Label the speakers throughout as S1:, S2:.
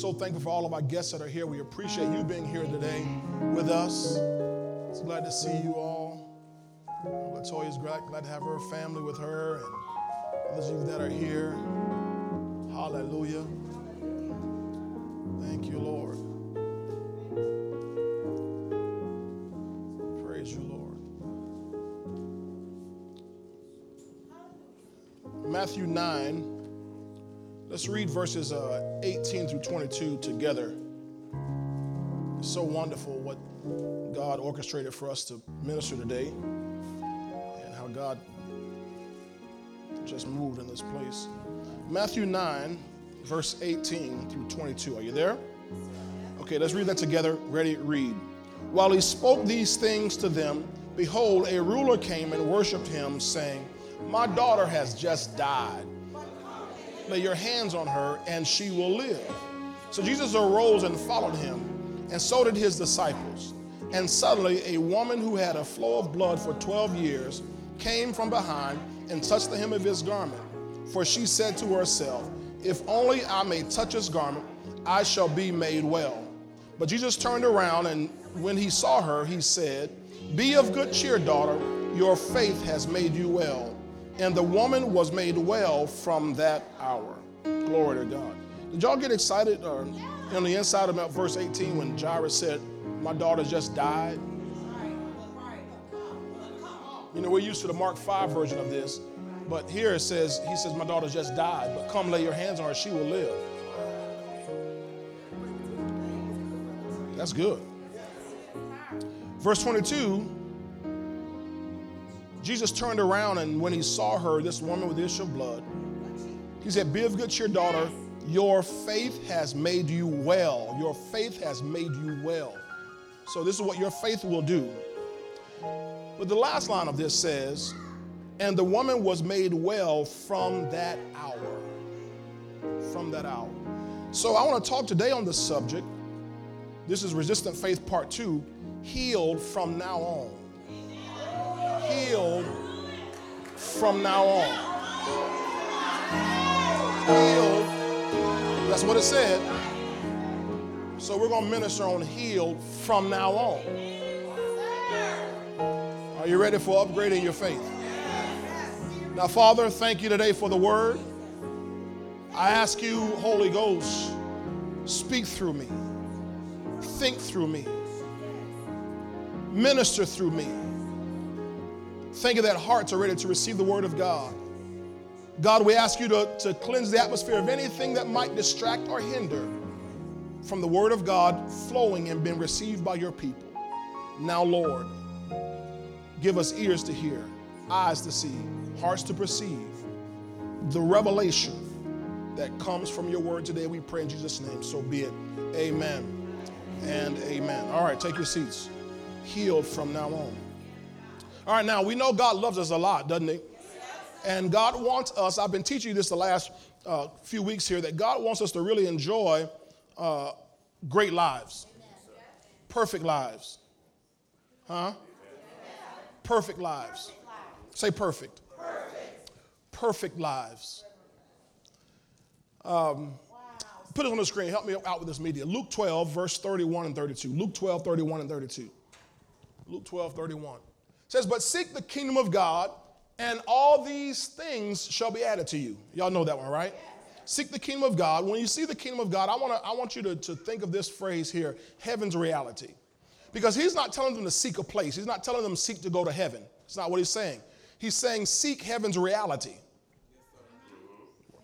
S1: so thankful for all of our guests that are here. We appreciate you being here today with us. Glad to see you all. Glad, glad to have her family with her and others of you that are here. Hallelujah. Thank you, Lord. Praise you, Lord. Matthew 9. Let's read verses uh, 18 through 22 together. It's so wonderful what God orchestrated for us to minister today and how God just moved in this place. Matthew 9, verse 18 through 22. Are you there? Okay, let's read that together. Ready, read. While he spoke these things to them, behold, a ruler came and worshiped him, saying, My daughter has just died lay your hands on her, and she will live. So Jesus arose and followed him, and so did his disciples. And suddenly a woman who had a flow of blood for 12 years came from behind and touched the hem of his garment. For she said to herself, If only I may touch his garment, I shall be made well. But Jesus turned around, and when he saw her, he said, Be of good cheer, daughter, your faith has made you well and the woman was made well from that hour. Glory to God. Did y'all get excited or on the inside about verse 18 when Jairus said, My daughter just died? You know, we're used to the Mark 5 version of this, but here it says, He says, My daughter just died, but come lay your hands on her, she will live. That's good. Verse 22 Jesus turned around and when he saw her, this woman with the issue of blood, he said, Be of good cheer, daughter. Your faith has made you well. Your faith has made you well. So, this is what your faith will do. But the last line of this says, And the woman was made well from that hour. From that hour. So, I want to talk today on this subject. This is Resistant Faith Part 2 Healed from now on healed from now on. Healed. That's what it said. So we're going to minister on healed from now on. Are you ready for upgrading your faith? Now, Father, thank you today for the word. I ask you, Holy Ghost, speak through me, think through me, minister through me. Thank you that hearts are ready to receive the word of God. God, we ask you to, to cleanse the atmosphere of anything that might distract or hinder from the word of God flowing and being received by your people. Now, Lord, give us ears to hear, eyes to see, hearts to perceive the revelation that comes from your word today. We pray in Jesus' name. So be it. Amen and amen. All right, take your seats. Healed from now on. All right, now we know God loves us a lot, doesn't He? And God wants us, I've been teaching you this the last uh, few weeks here, that God wants us to really enjoy uh, great lives, perfect lives. Huh? Perfect lives. Say perfect. Perfect lives. Um, put it on the screen. Help me out with this media. Luke 12, verse 31 and 32. Luke 12, 31 and 32. Luke 12, 31 says, But seek the kingdom of God, and all these things shall be added to you. Y'all know that one, right? Seek the kingdom of God. When you see the kingdom of God, I, wanna, I want you to, to think of this phrase here heaven's reality. Because he's not telling them to seek a place, he's not telling them to seek to go to heaven. It's not what he's saying. He's saying, seek heaven's reality.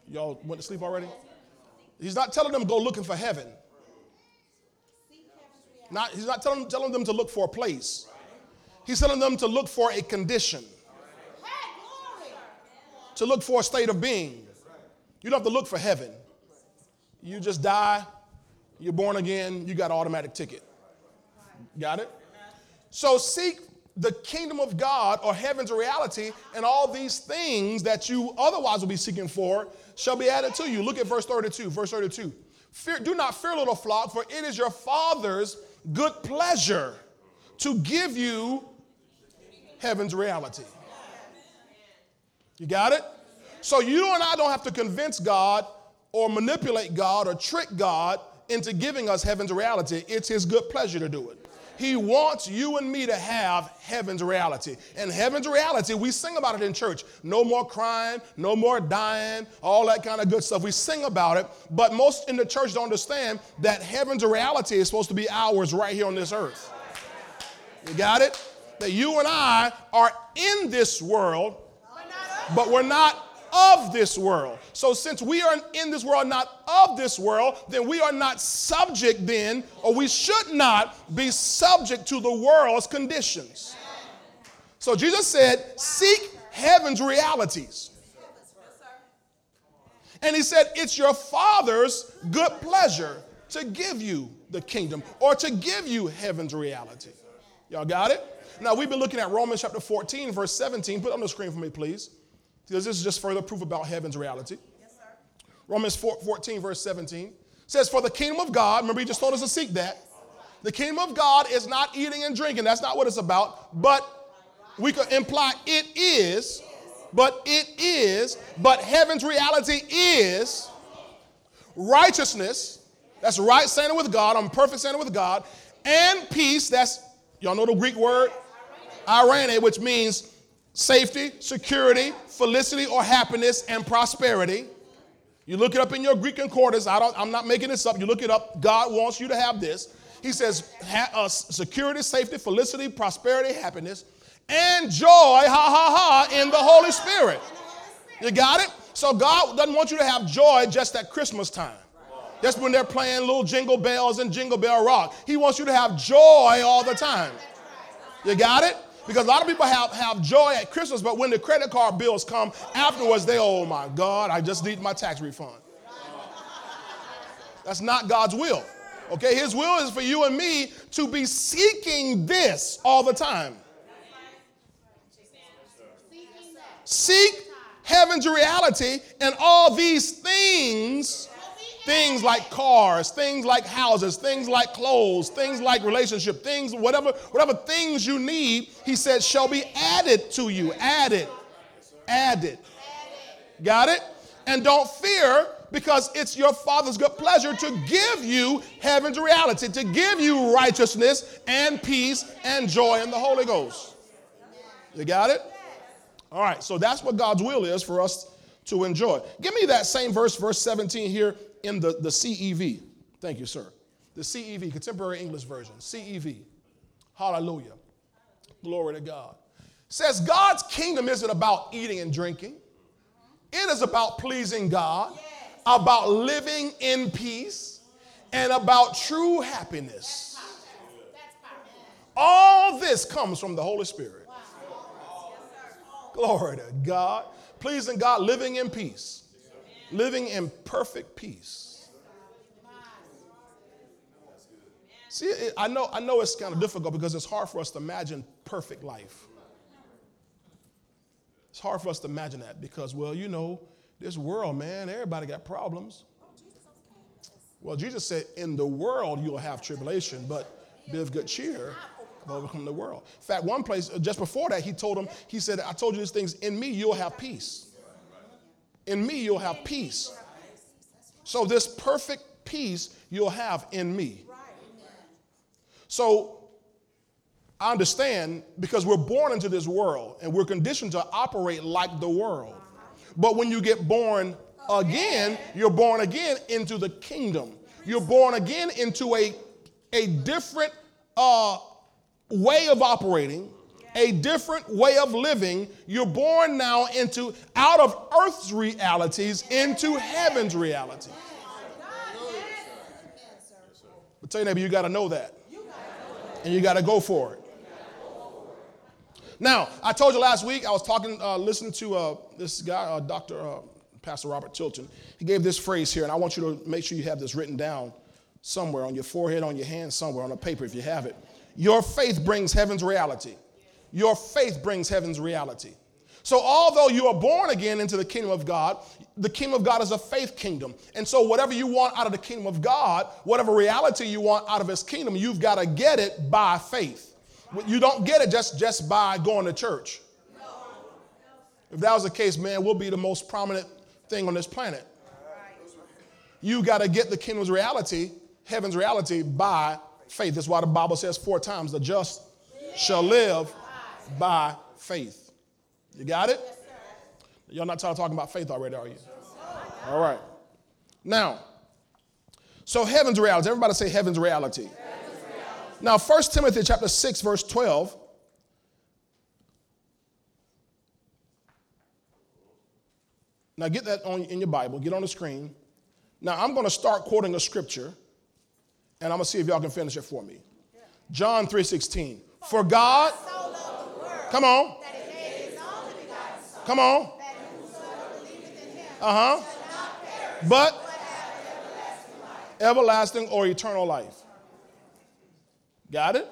S1: Y'all went to sleep already? He's not telling them go looking for heaven. Not, he's not telling, telling them to look for a place. He's telling them to look for a condition, to look for a state of being. You don't have to look for heaven. You just die, you're born again, you got an automatic ticket. Got it? So seek the kingdom of God or heaven's reality, and all these things that you otherwise will be seeking for shall be added to you. Look at verse 32. Verse 32. Fear, do not fear, little flock, for it is your Father's good pleasure to give you heaven's reality. You got it? So you and I don't have to convince God or manipulate God or trick God into giving us heaven's reality, it's his good pleasure to do it. He wants you and me to have heaven's reality. And heaven's reality, we sing about it in church. No more crying, no more dying, all that kind of good stuff. We sing about it, but most in the church don't understand that heaven's reality is supposed to be ours right here on this earth. You got it? That you and I are in this world, but we're not of this world. So since we are in this world, not of this world, then we are not subject then, or we should not be subject to the world's conditions. So Jesus said, seek heaven's realities. And he said, it's your father's good pleasure to give you the kingdom or to give you heaven's reality. Y'all got it? Now we've been looking at Romans chapter 14, verse 17. Put on the screen for me, please. Because this is just further proof about heaven's reality. Yes, sir. Romans 4, 14, verse 17 says, For the kingdom of God, remember he just told us to seek that. The kingdom of God is not eating and drinking. That's not what it's about. But we could imply it is, but it is, but heaven's reality is righteousness. That's right standing with God. I'm perfect standing with God. And peace. That's, y'all know the Greek word? Irene, which means safety, security, felicity or happiness, and prosperity. You look it up in your Greek concordance. I don't, I'm not making this up. You look it up. God wants you to have this. He says ha, uh, security, safety, felicity, prosperity, happiness, and joy, ha ha ha, in the Holy Spirit. You got it? So God doesn't want you to have joy just at Christmas time. Just when they're playing little jingle bells and jingle bell rock. He wants you to have joy all the time. You got it? Because a lot of people have, have joy at Christmas, but when the credit card bills come afterwards, they, oh my God, I just need my tax refund. That's not God's will. Okay, His will is for you and me to be seeking this all the time. Seek heaven's reality, and all these things Things like cars, things like houses, things like clothes, things like relationship, things, whatever, whatever things you need, he said, shall be added to you. Added. Added. Got it? And don't fear because it's your Father's good pleasure to give you heaven's reality, to give you righteousness and peace and joy in the Holy Ghost. You got it? All right, so that's what God's will is for us to enjoy. Give me that same verse, verse 17 here in the, the CEV. Thank you, sir. The CEV, Contemporary English Version, CEV. Hallelujah. Glory to God. Says God's kingdom isn't about eating and drinking. It is about pleasing God, about living in peace, and about true happiness. All this comes from the Holy Spirit. Glory to God. Pleasing God, living in peace living in perfect peace. See, I know, I know it's kind of difficult because it's hard for us to imagine perfect life. It's hard for us to imagine that because, well, you know, this world, man, everybody got problems. Well, Jesus said, in the world you'll have tribulation, but be of good cheer, overcome the world. In fact, one place, just before that, he told him, he said, I told you these things, in me you'll have peace. In me, you'll have peace. So, this perfect peace you'll have in me. So, I understand because we're born into this world and we're conditioned to operate like the world. But when you get born again, you're born again into the kingdom. You're born again into a, a different uh, way of operating a different way of living. You're born now into out of earth's realities into heaven's reality. But tell you, neighbor, you got to know that. And you got to go for it. Now, I told you last week, I was talking, uh, listening to uh, this guy, uh, Dr. Uh, Pastor Robert Tilton. He gave this phrase here, and I want you to make sure you have this written down somewhere on your forehead, on your hand, somewhere on a paper if you have it. Your faith brings heaven's reality your faith brings heaven's reality. So, although you are born again into the kingdom of God, the kingdom of God is a faith kingdom. And so, whatever you want out of the kingdom of God, whatever reality you want out of his kingdom, you've got to get it by faith. You don't get it just, just by going to church. If that was the case, man, we'll be the most prominent thing on this planet. You got to get the kingdom's reality heaven's reality by faith. That's why the Bible says four times the just shall live by faith. You got it? Y'all not talking about faith already, are you? All right. Now, so heaven's reality. Everybody say heaven's reality. Heaven's reality. Now, 1 Timothy chapter 6, verse 12. Now get that on in your Bible, get on the screen. Now I'm going to start quoting a scripture, and I'm going to see if y'all can finish it for me. John 3:16. For God, come on, come on, uh huh, but everlasting or eternal life. Got it?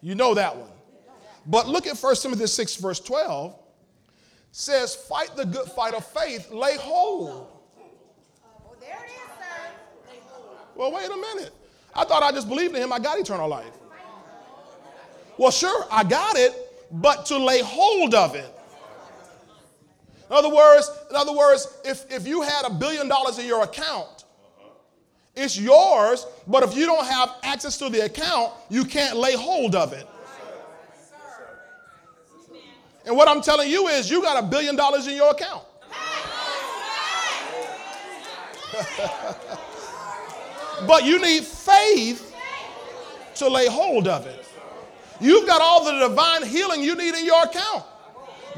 S1: You know that one. But look at 1 Timothy 6, verse 12 says, Fight the good fight of faith, lay hold. Well, there it is, sir. Well, wait a minute. I thought I just believed in him, I got eternal life. Well, sure, I got it, but to lay hold of it. In other words, in other words, if, if you had a billion dollars in your account, it's yours, but if you don't have access to the account, you can't lay hold of it. And what I'm telling you is, you got a billion dollars in your account. but you need faith to lay hold of it. You've got all the divine healing you need in your account,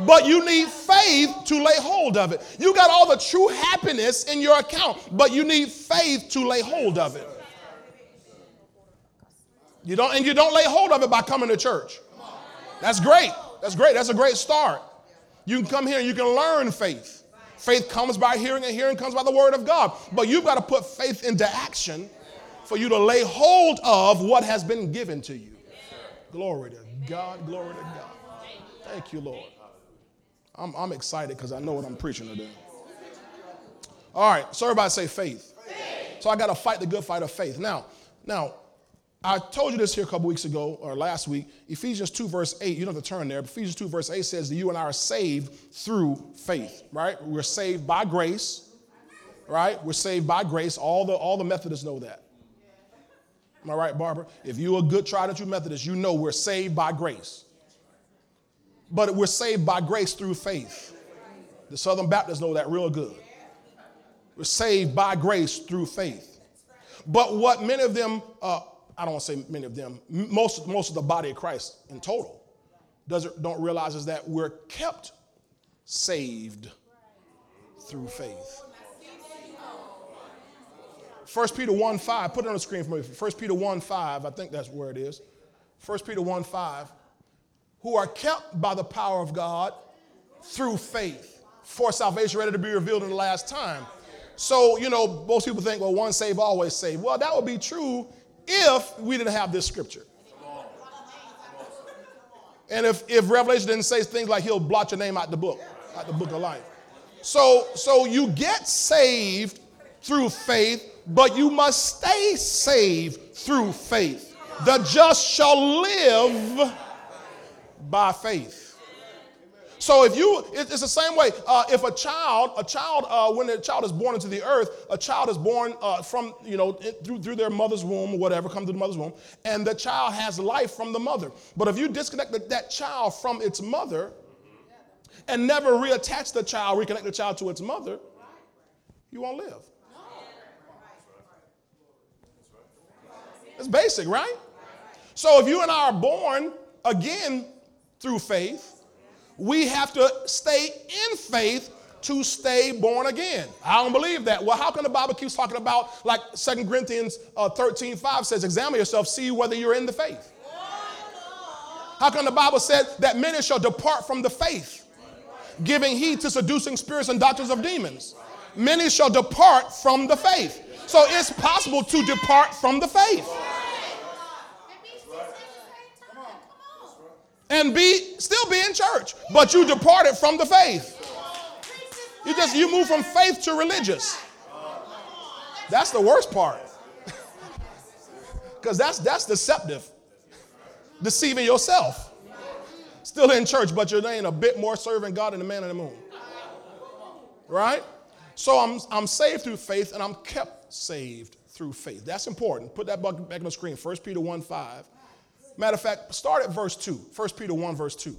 S1: but you need faith to lay hold of it. You got all the true happiness in your account, but you need faith to lay hold of it. You don't, and you don't lay hold of it by coming to church. That's great. That's great. That's a great start. You can come here and you can learn faith. Faith comes by hearing, and hearing comes by the word of God. But you've got to put faith into action for you to lay hold of what has been given to you. Glory to God. Glory to God. Thank you, Lord. I'm, I'm excited because I know what I'm preaching today. All right, so everybody say faith. faith. So I got to fight the good fight of faith. Now, now, I told you this here a couple weeks ago or last week. Ephesians 2, verse 8, you don't have to turn there. Ephesians 2, verse 8 says that you and I are saved through faith, right? We're saved by grace, right? We're saved by grace. All the, all the Methodists know that. Am I right, Barbara? If you're a good tried and true Methodist, you know we're saved by grace. But we're saved by grace through faith. The Southern Baptists know that real good. We're saved by grace through faith. But what many of them uh, I don't want to say many of them, most, most of the body of Christ in total, doesn't, don't realize is that we're kept saved through faith. 1 Peter 1 5, put it on the screen for me. 1 Peter 1 5, I think that's where it is. 1 Peter 1 5, who are kept by the power of God through faith for salvation ready to be revealed in the last time. So, you know, most people think, well, one save, always save. Well, that would be true if we didn't have this scripture. And if, if Revelation didn't say things like he'll blot your name out the book, out the book of life. So, so you get saved through faith, but you must stay saved through faith. The just shall live by faith. So if you, it's the same way. Uh, if a child, a child, uh, when a child is born into the earth, a child is born uh, from, you know, through, through their mother's womb or whatever, come to the mother's womb, and the child has life from the mother. But if you disconnect that child from its mother and never reattach the child, reconnect the child to its mother, you won't live. It's basic, right? So if you and I are born again through faith, we have to stay in faith to stay born again. I don't believe that. Well, how can the Bible keeps talking about, like Second Corinthians uh, 13 5 says, examine yourself, see whether you're in the faith? How come the Bible said that many shall depart from the faith, giving heed to seducing spirits and doctrines of demons? Many shall depart from the faith. So it's possible to depart from the faith. and be still be in church, but you departed from the faith. You just you move from faith to religious. That's the worst part. Because that's that's deceptive. Deceiving yourself. Still in church, but you're laying a bit more serving God than the man in the moon. Right? So I'm I'm saved through faith and I'm kept saved through faith. That's important. Put that back on the screen. 1 Peter 1 5. Matter of fact, start at verse 2. 1 Peter 1, verse 2.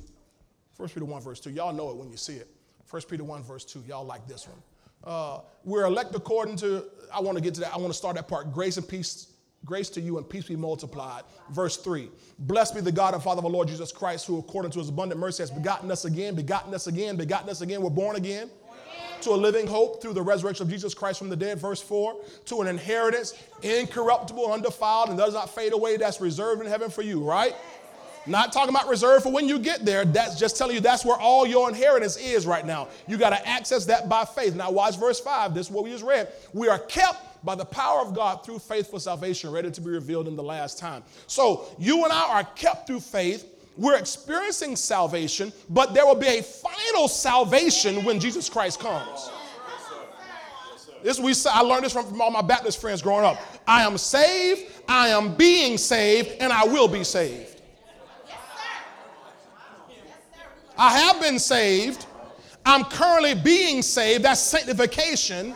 S1: 1 Peter 1, verse 2. Y'all know it when you see it. 1 Peter 1, verse 2. Y'all like this one. Uh, we're elect according to, I want to get to that. I want to start that part. Grace and peace Grace to you and peace be multiplied. Verse 3 Blessed be the God and Father of our Lord Jesus Christ, who according to his abundant mercy has begotten us again, begotten us again, begotten us again. We're born again to a living hope through the resurrection of Jesus Christ from the dead. Verse 4 To an inheritance incorruptible, undefiled, and does not fade away. That's reserved in heaven for you, right? Not talking about reserved for when you get there. That's just telling you that's where all your inheritance is right now. You got to access that by faith. Now, watch verse 5. This is what we just read. We are kept by the power of God through faithful salvation, ready to be revealed in the last time. So, you and I are kept through faith. We're experiencing salvation, but there will be a final salvation when Jesus Christ comes. This we I learned this from, from all my Baptist friends growing up. I am saved, I am being saved, and I will be saved. I have been saved. I'm currently being saved. That's sanctification.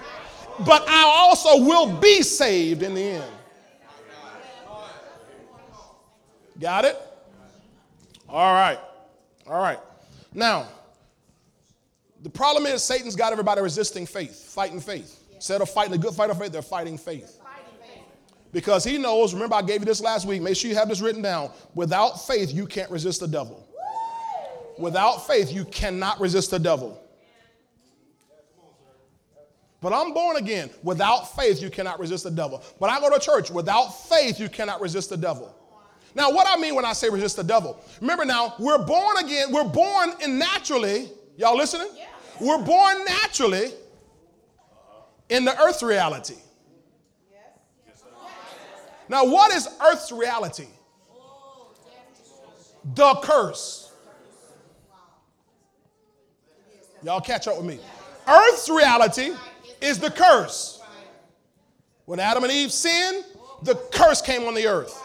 S1: But I also will be saved in the end. Got it? All right. All right. Now, the problem is Satan's got everybody resisting faith, fighting faith. Instead of fighting a good fight of faith, they're fighting faith. Because he knows, remember I gave you this last week, make sure you have this written down. Without faith, you can't resist the devil. Without faith, you cannot resist the devil. But I'm born again. Without faith, you cannot resist the devil. But I go to church. Without faith, you cannot resist the devil. Now, what I mean when I say resist the devil, remember now, we're born again. We're born in naturally. Y'all listening? Yeah. We're born naturally in the earth's reality. Now, what is earth's reality? The curse. Y'all catch up with me. Earth's reality is the curse. When Adam and Eve sinned, the curse came on the earth.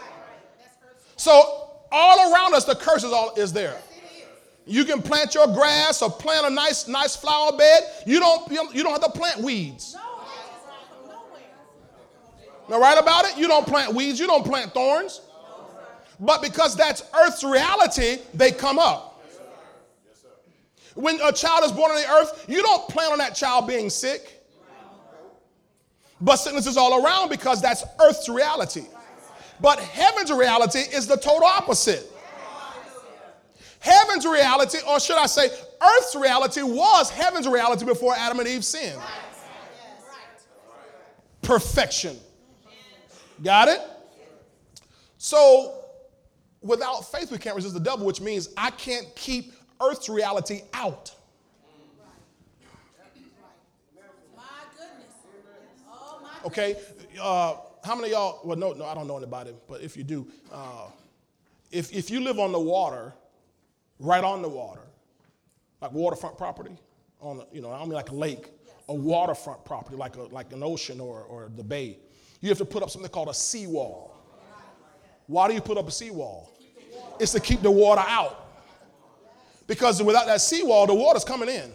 S1: So all around us, the curse is all is there. You can plant your grass or plant a nice, nice flower bed. You don't, you don't have to plant weeds. Now, right about it? You don't plant weeds, you don't plant thorns. But because that's earth's reality, they come up. When a child is born on the earth, you don't plan on that child being sick. But sickness is all around because that's earth's reality. But heaven's reality is the total opposite. Heaven's reality, or should I say, earth's reality was heaven's reality before Adam and Eve sinned. Perfection. Got it? So, without faith, we can't resist the devil, which means I can't keep earth's reality out. Okay, uh, how many y'all? Well, no, no, I don't know anybody, but if you do, uh, if if you live on the water, right on the water, like waterfront property, on you know, I don't mean like a lake, a waterfront property, like a like an ocean or or the bay, you have to put up something called a seawall. Why do you put up a seawall? It's to keep the water out. Because without that seawall, the water's coming in.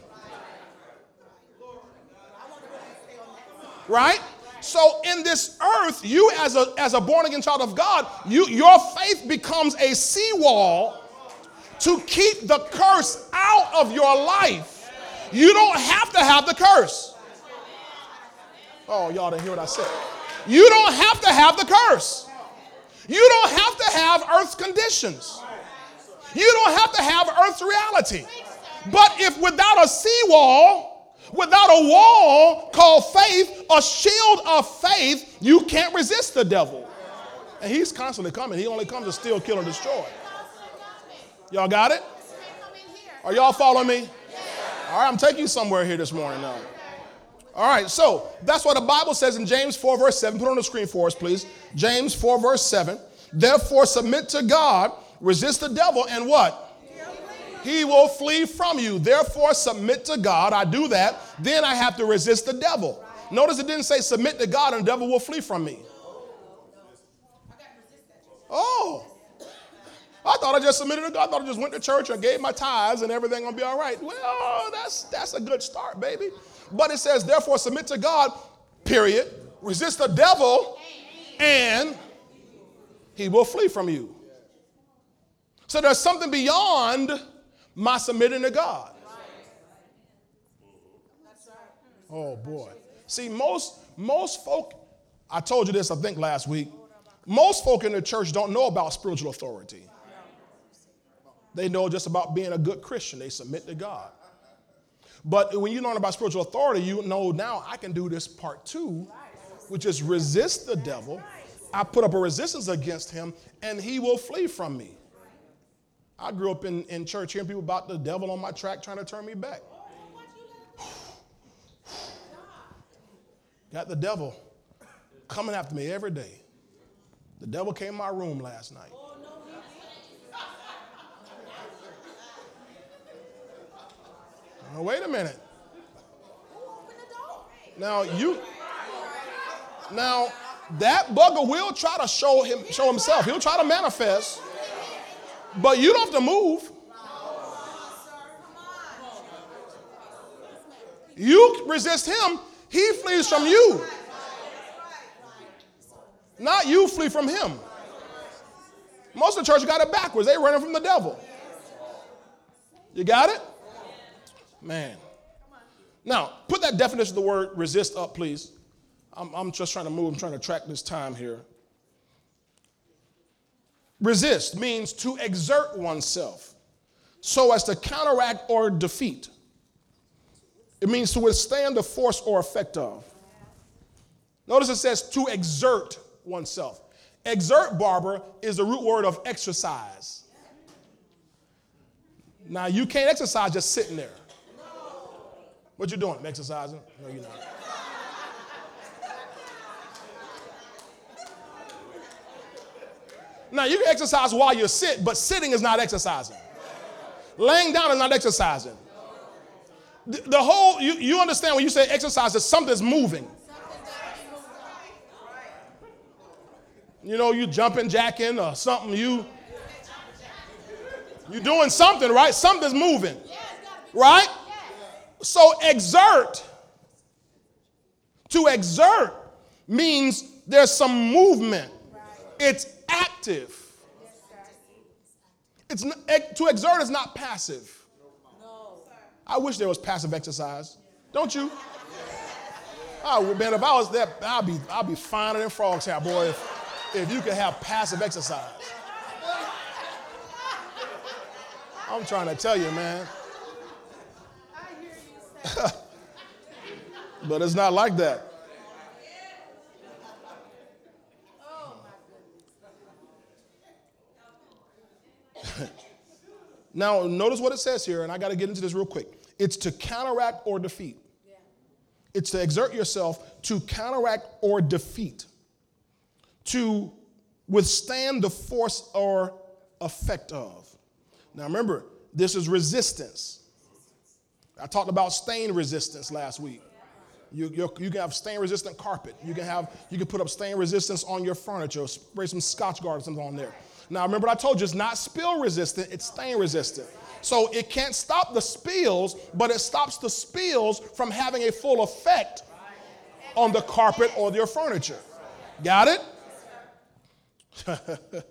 S1: Right? So in this earth, you as a, as a born again child of God, you, your faith becomes a seawall to keep the curse out of your life. You don't have to have the curse. Oh, y'all didn't hear what I said. You don't have to have the curse. You don't have to have earth's conditions. You don't have to have earth's reality. But if without a seawall, without a wall called faith, a shield of faith, you can't resist the devil. And he's constantly coming. He only comes to steal, kill, and destroy. Y'all got it? Are y'all following me? All right, I'm taking you somewhere here this morning now. All right, so that's what the Bible says in James 4, verse 7. Put it on the screen for us, please. James 4, verse 7. Therefore, submit to God Resist the devil, and what? He will flee from you. Therefore, submit to God. I do that. Then I have to resist the devil. Notice it didn't say submit to God and the devil will flee from me. Oh. I thought I just submitted to God. I thought I just went to church and gave my tithes and everything gonna be all right. Well, that's that's a good start, baby. But it says, therefore, submit to God, period. Resist the devil, and he will flee from you. So there's something beyond my submitting to God. Oh boy. See, most most folk, I told you this, I think last week. Most folk in the church don't know about spiritual authority. They know just about being a good Christian. They submit to God. But when you learn about spiritual authority, you know now I can do this part two, which is resist the devil. I put up a resistance against him, and he will flee from me. I grew up in, in church hearing people about the devil on my track trying to turn me back. Got the devil coming after me every day. The devil came in my room last night. Now, wait a minute. Now you now that bugger will try to show him show himself. He'll try to manifest. But you don't have to move. You resist him, he flees from you. Not you flee from him. Most of the church got it backwards. They running from the devil. You got it? Man. Now, put that definition of the word resist up, please. I'm, I'm just trying to move, I'm trying to track this time here. Resist means to exert oneself so as to counteract or defeat. It means to withstand the force or effect of. Notice it says to exert oneself. Exert, Barbara, is the root word of exercise. Now, you can't exercise just sitting there. What you doing? Exercising? No, you're not. Now, you can exercise while you sit, but sitting is not exercising. Laying down is not exercising. The, the whole, you, you understand when you say exercise, that something's moving. You know, you jumping, jacking, or something. You, you doing something, right? Something's moving, right? So exert. To exert means there's some movement. It's active. It's not, to exert is not passive. I wish there was passive exercise. Don't you? Oh man, if I was that, I'd be I'd be finer than frogs here, boy. If, if you could have passive exercise. I'm trying to tell you, man. but it's not like that. Now, notice what it says here, and I got to get into this real quick. It's to counteract or defeat. It's to exert yourself to counteract or defeat, to withstand the force or effect of. Now, remember, this is resistance. I talked about stain resistance last week. You, you can have stain resistant carpet. You can have you can put up stain resistance on your furniture. Spray some Scotchgard or something on there. Now remember I told you it's not spill resistant, it's stain resistant. So it can't stop the spills, but it stops the spills from having a full effect on the carpet or your furniture. Got it?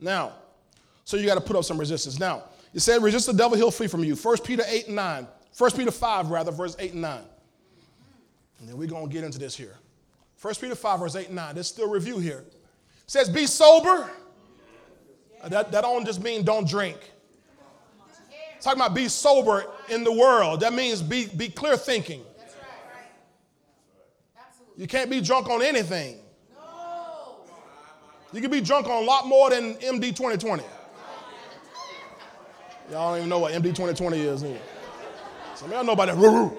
S1: now, so you got to put up some resistance. Now, it said, resist the devil, he'll flee from you. 1 Peter 8 and 9. 1 Peter 5, rather, verse 8 and 9. And then we're going to get into this here. 1 Peter 5, verse 8 and 9. There's still review here. It says, Be sober. That, that don't just mean don't drink. It's talking about be sober in the world. That means be, be clear thinking. You can't be drunk on anything. You can be drunk on a lot more than MD 2020. Y'all don't even know what MD 2020 is. Here. Some y'all know about that. Roo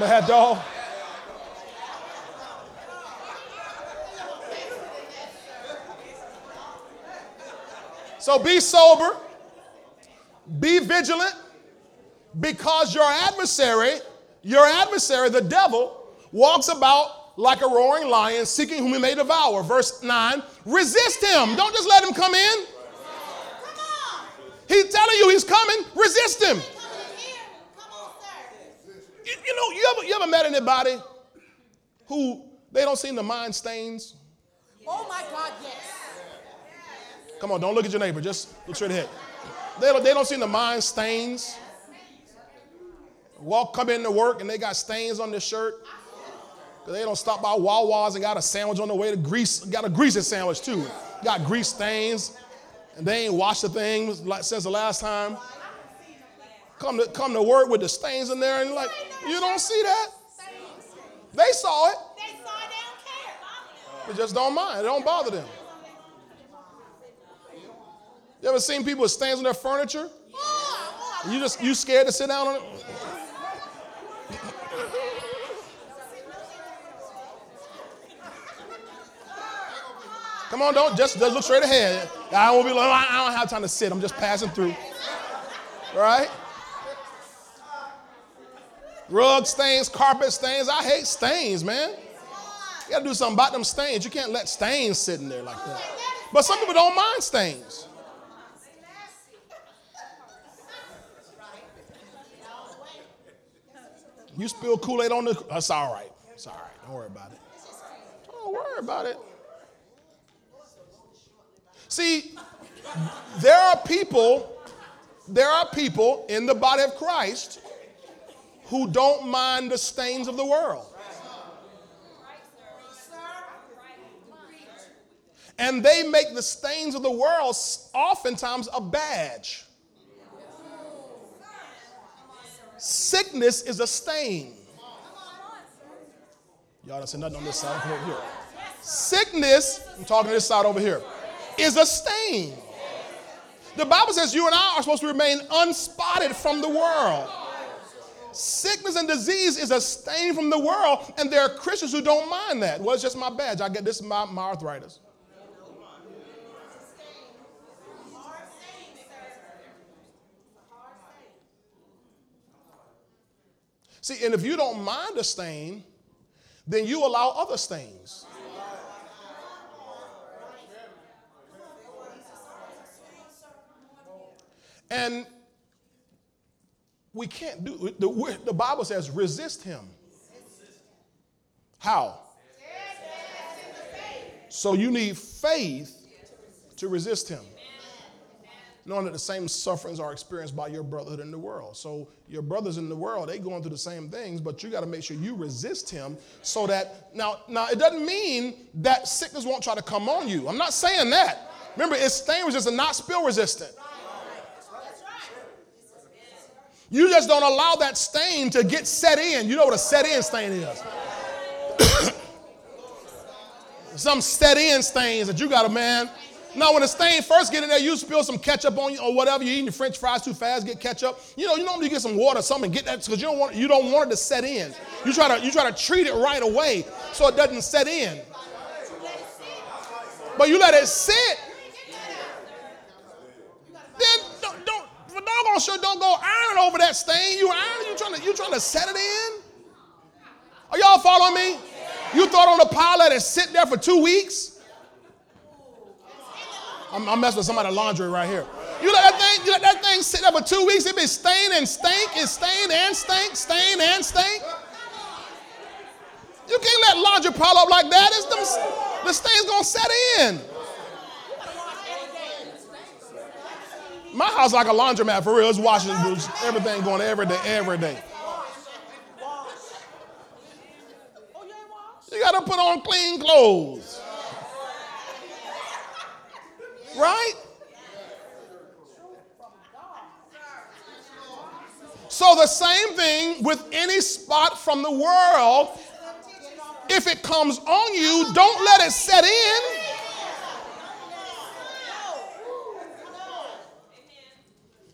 S1: That So be sober, be vigilant, because your adversary, your adversary, the devil, walks about like a roaring lion, seeking whom he may devour. Verse 9 resist him. Don't just let him come in. Come on. He's telling you he's coming. Resist him. You, you know, you ever, you ever met anybody who they don't seem to mind stains?
S2: Oh my God, yes.
S1: Come on, don't look at your neighbor. Just look straight ahead. They don't, they don't seem to mind stains. Walk, come into work and they got stains on their shirt. They don't stop by Wawa's and got a sandwich on the way to grease. Got a greasy sandwich too. Got grease stains, and they ain't washed the thing like since the last time. Come to come to work with the stains in there, and like you don't see that. They saw it.
S2: They saw it, they don't care.
S1: They just don't mind. It don't bother them. You ever seen people with stains on their furniture? You just you scared to sit down on it? Come on, don't just, just look straight ahead. I won't be like, I don't have time to sit. I'm just passing through. Right? Rug stains, carpet stains. I hate stains, man. You gotta do something about them stains. You can't let stains sit in there like that. But some people don't mind stains. You spill Kool-Aid on the that's all right. It's all right. Don't worry about it. Don't worry about it. See, there are people, there are people in the body of Christ who don't mind the stains of the world. And they make the stains of the world oftentimes a badge. Sickness is a stain. Y'all don't say nothing on this side. Over here. Sickness, I'm talking to this side over here, is a stain. The Bible says you and I are supposed to remain unspotted from the world. Sickness and disease is a stain from the world, and there are Christians who don't mind that. Well, it's just my badge. I get this is my, my arthritis. See, and if you don't mind a stain, then you allow other stains. And we can't do the, the Bible says resist him. How? So you need faith to resist him knowing that the same sufferings are experienced by your brotherhood in the world. So your brothers in the world, they going through the same things, but you got to make sure you resist him so that now now it doesn't mean that sickness won't try to come on you. I'm not saying that. Remember, it's stain resistant, not spill resistant. You just don't allow that stain to get set in. You know what a set in stain is. Some set in stains that you got a man, now, when the stain first get in there, you spill some ketchup on you or whatever. You're eating your French fries too fast, get ketchup. You know, you normally get some water, something, get that because you don't want you don't want it to set in. You try to you try to treat it right away so it doesn't set in. But you let it sit. Then don't, don't for doggone sure don't go iron over that stain. You iron, you trying to you trying to set it in. Are y'all following me? You throw it on the pile, let it sit there for two weeks. I'm, I'm messing with somebody's laundry right here. You let that thing, you let that thing sit there for two weeks, it be stain and stink, and stain and stink, stain and stink. You can't let laundry pile up like that. It's them, the stain's gonna set in. My house like a laundromat for real. It's washing everything going every day, every day. You gotta put on clean clothes. Right? So, the same thing with any spot from the world. If it comes on you, don't let it set in.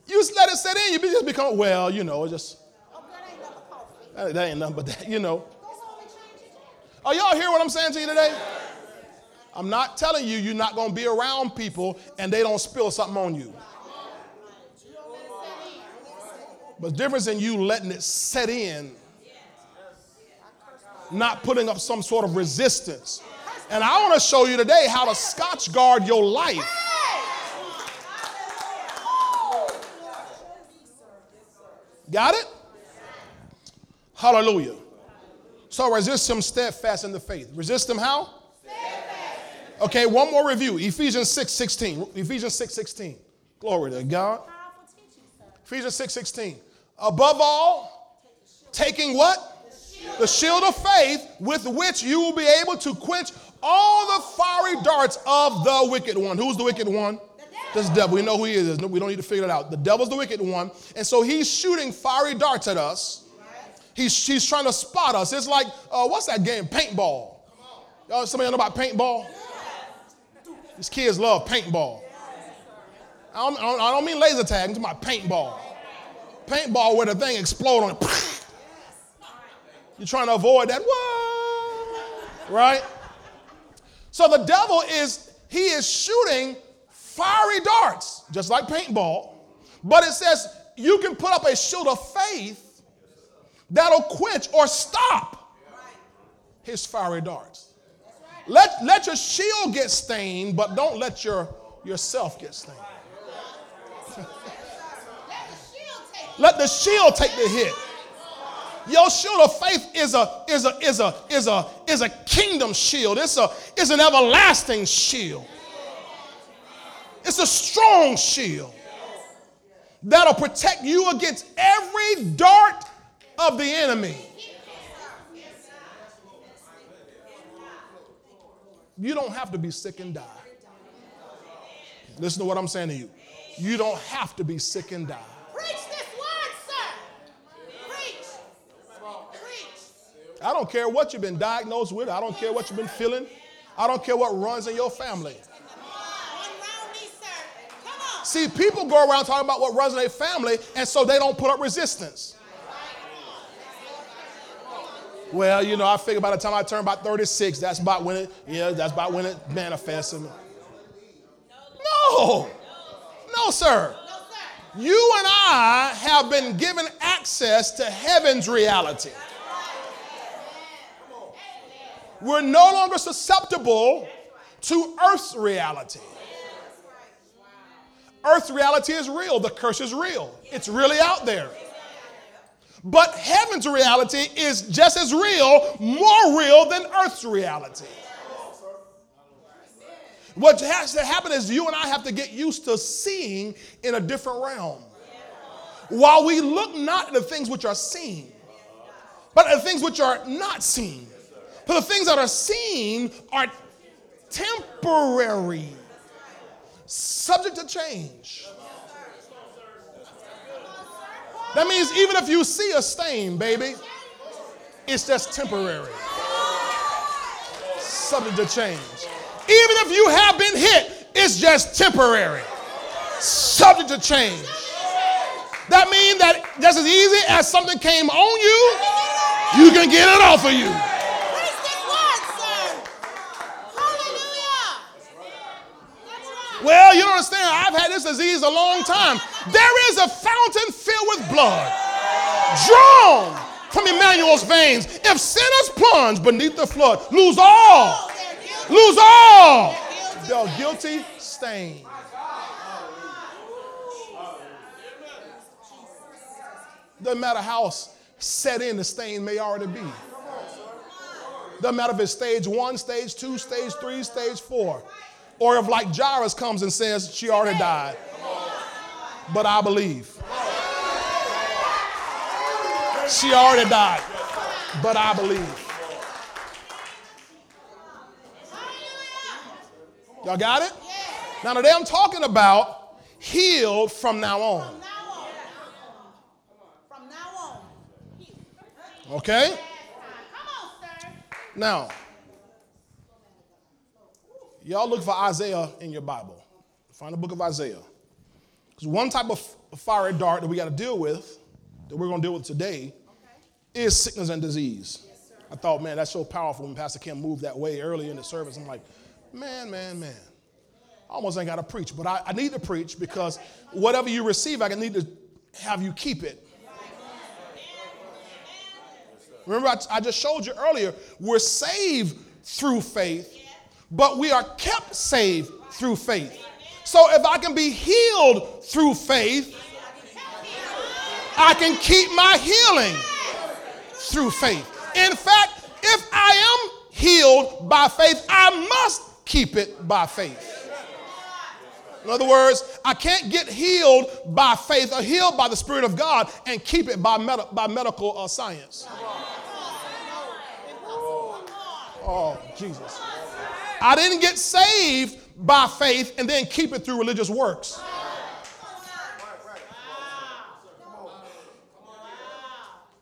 S1: You just let it set in. You just become, well, you know, just. That, that ain't nothing but that, you know. Are y'all hear what I'm saying to you today? I'm not telling you you're not going to be around people and they don't spill something on you. But difference in you letting it set in, not putting up some sort of resistance. And I want to show you today how to scotch guard your life. Got it? Hallelujah. So resist him steadfast in the faith. Resist him how? Okay, one more review. Ephesians 6 16. Ephesians 6 16. Glory to God. Ephesians 6 16. Above all, taking what? The shield of faith with which you will be able to quench all the fiery darts of the wicked one. Who's the wicked one? This devil. We know who he is. We don't need to figure it out. The devil's the wicked one. And so he's shooting fiery darts at us. He's, he's trying to spot us. It's like, uh, what's that game? Paintball. Y'all, somebody know about paintball? These kids love paintball. I don't, I don't- mean laser tag, I'm talking about paintball. Paintball where the thing explodes on it. You're trying to avoid that. Whoa! Right? So the devil is, he is shooting fiery darts, just like paintball. But it says you can put up a shield of faith that'll quench or stop his fiery darts. Let, let your shield get stained, but don't let your yourself get stained.
S2: Let the shield take
S1: the hit. Your shield of faith is a is a is a is a is a kingdom shield. It's a is an everlasting shield. It's a strong shield that'll protect you against every dart of the enemy. You don't have to be sick and die. Listen to what I'm saying to you. You don't have to be sick and die.
S2: Preach this word, sir. Preach. Preach.
S1: I don't care what you've been diagnosed with. I don't care what you've been feeling. I don't care what runs in your family.
S2: Come on. Me, sir. Come on.
S1: See, people go around talking about what runs in their family, and so they don't put up resistance. Well, you know, I figure by the time I turn about 36, that's about when it, yeah, that's about when it manifests. No. No, sir. You and I have been given access to heaven's reality. We're no longer susceptible to earth's reality. Earth's reality is real. The curse is real. It's really out there. But heaven's reality is just as real, more real than earth's reality. What has to happen is you and I have to get used to seeing in a different realm. While we look not at the things which are seen, but at the things which are not seen. For the things that are seen are temporary, subject to change. That means even if you see a stain, baby, it's just temporary, subject to change. Even if you have been hit, it's just temporary, subject to change. That means that just as easy as something came on you, you can get it off of you.
S2: Preach this word, sir. Hallelujah. That's right.
S1: Well, you don't understand. I've had this disease a long time. There is a fountain filled with blood drawn from Emmanuel's veins. If sinners plunge beneath the flood, lose all, lose all. They're guilty stain. Doesn't matter how set in the stain may already be. Doesn't matter if it's stage one, stage two, stage three, stage four. Or if, like Jairus comes and says, she already died. But I believe. She already died. But I believe. Y'all got it? Now, today I'm talking about healed from now on.
S2: From now on. From now on.
S1: Okay?
S2: Come on, sir.
S1: Now, y'all look for Isaiah in your Bible. Find the book of Isaiah. Because one type of fiery dart that we got to deal with, that we're going to deal with today, is sickness and disease. I thought, man, that's so powerful when Pastor Kim moved that way early in the service. I'm like, man, man, man. I almost ain't got to preach, but I, I need to preach because whatever you receive, I can need to have you keep it. Remember, I, I just showed you earlier, we're saved through faith, but we are kept saved through faith. So if I can be healed through faith, I can keep my healing through faith. In fact, if I am healed by faith, I must keep it by faith. In other words, I can't get healed by faith or healed by the Spirit of God and keep it by, med- by medical uh, science. Oh, Jesus. I didn't get saved by faith and then keep it through religious works.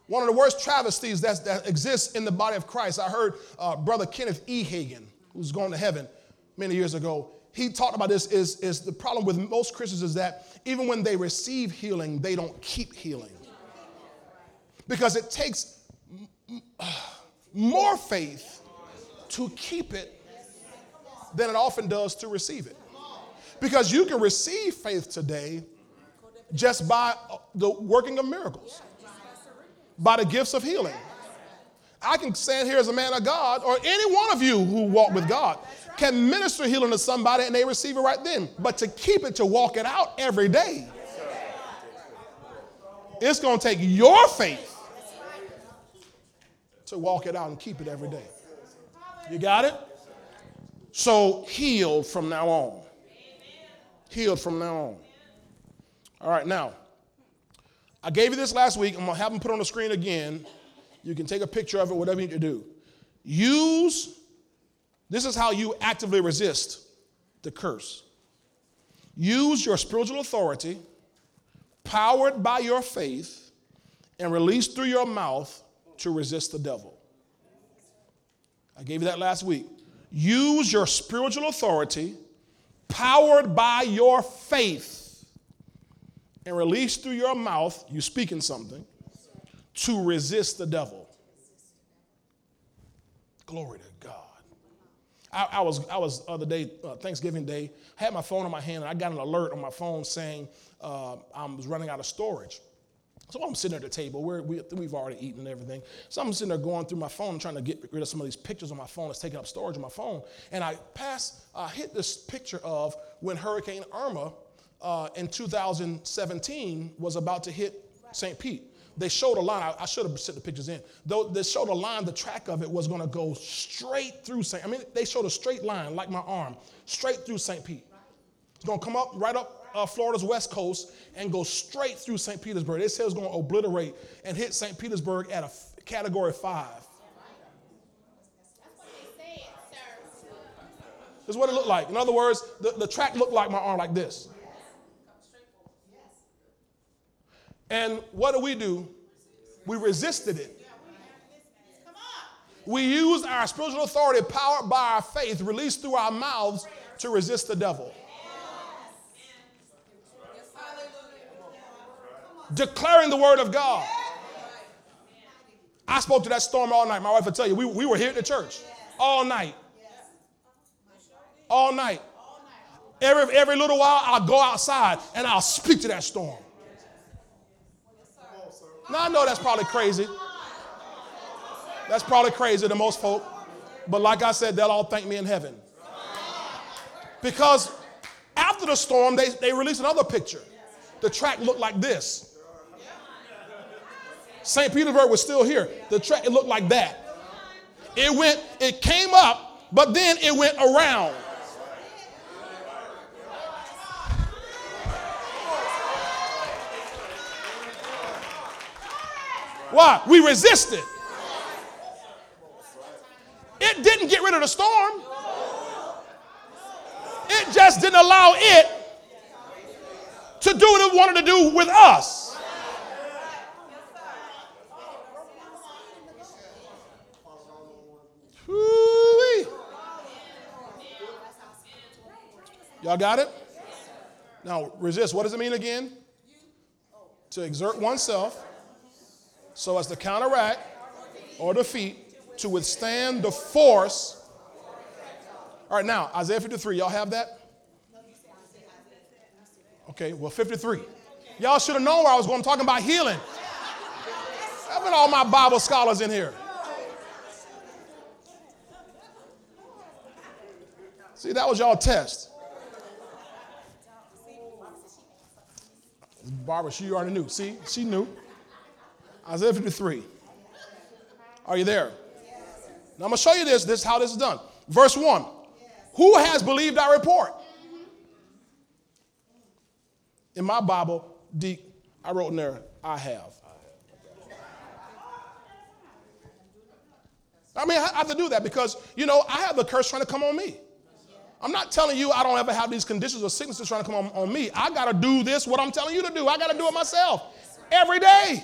S1: One of the worst travesties that, exists in the body of Christ. I heard uh, Brother Kenneth E. Hagin, who's gone to heaven many years ago, he talked about this is, is the problem with most Christians is that even when they receive healing, they don't keep healing. Because it takes more faith to keep it than it often does to receive it. Because you can receive faith today just by uh, the working of miracles, by the gifts of healing. I can stand here as a man of God, or any one of you who walk with God can minister healing to somebody and they receive it right then. But to keep it, to walk it out every day, it's going to take your faith to walk it out and keep it every day. You got it? So, healed from now on. Healed from now on. All right, now, I gave you this last week. I'm going to have them put on the screen again. You can take a picture of it, whatever you need to do. Use, this is how you actively resist the curse. Use your spiritual authority, powered by your faith, and released through your mouth to resist the devil. I gave you that last week. Use your spiritual authority, powered by your faith, and release through your mouth, you speaking something, to resist the devil. Glory to God. I, I was I was other day uh, Thanksgiving Day. I had my phone in my hand and I got an alert on my phone saying uh, I was running out of storage. So I'm sitting at the table. We're, we, we've already eaten and everything. So I'm sitting there going through my phone, trying to get rid of some of these pictures on my phone that's taking up storage on my phone. And I pass, I hit this picture of when Hurricane Irma uh, in 2017 was about to hit St. Pete. They showed a line. I, I should have sent the pictures in. Though they showed a line, the track of it was going to go straight through St. I mean, they showed a straight line, like my arm, straight through St. Pete. It's going to come up right up uh, Florida's west coast and go straight through St. Petersburg. They said it's going to obliterate and hit St. Petersburg at a f- category five. This is what it looked like. In other words, the, the track looked like my arm, like this. And what do we do? We resisted it. We used our spiritual authority, powered by our faith, released through our mouths to resist the devil. Declaring the word of God. I spoke to that storm all night. My wife will tell you, we, we were here at the church all night. All night. Every, every little while, I'll go outside and I'll speak to that storm. Now, I know that's probably crazy. That's probably crazy to most folk. But like I said, they'll all thank me in heaven. Because after the storm, they, they released another picture. The track looked like this. St. Petersburg was still here. The track, it looked like that. It went, it came up, but then it went around. Why? We resisted. It didn't get rid of the storm. It just didn't allow it to do what it wanted to do with us. Woo-wee. Y'all got it? Now, resist. What does it mean again? To exert oneself so as to counteract or defeat, to withstand the force. All right, now, Isaiah 53, y'all have that? Okay, well, 53. Y'all should have known where I was going. I'm talking about healing. I've been all my Bible scholars in here. See, that was y'all test. Barbara, she already knew. See, she knew. Isaiah 53. Are you there? Now I'm going to show you this. This is how this is done. Verse 1. Who has believed our report? In my Bible, deep, I wrote in there, I have. I mean, I have to do that because, you know, I have the curse trying to come on me. I'm not telling you I don't ever have these conditions or sicknesses trying to come on, on me. I got to do this, what I'm telling you to do. I got to do it myself every day.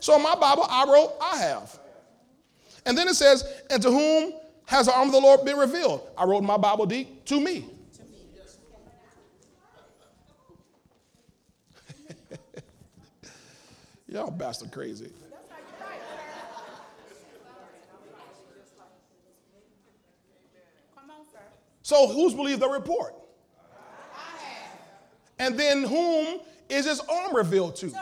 S1: So in my Bible, I wrote, I have. And then it says, and to whom has the arm of the Lord been revealed? I wrote in my Bible deep, to me. Y'all bastard crazy.
S2: Come on, sir.
S1: So who's believed the report? And then whom is his arm revealed to?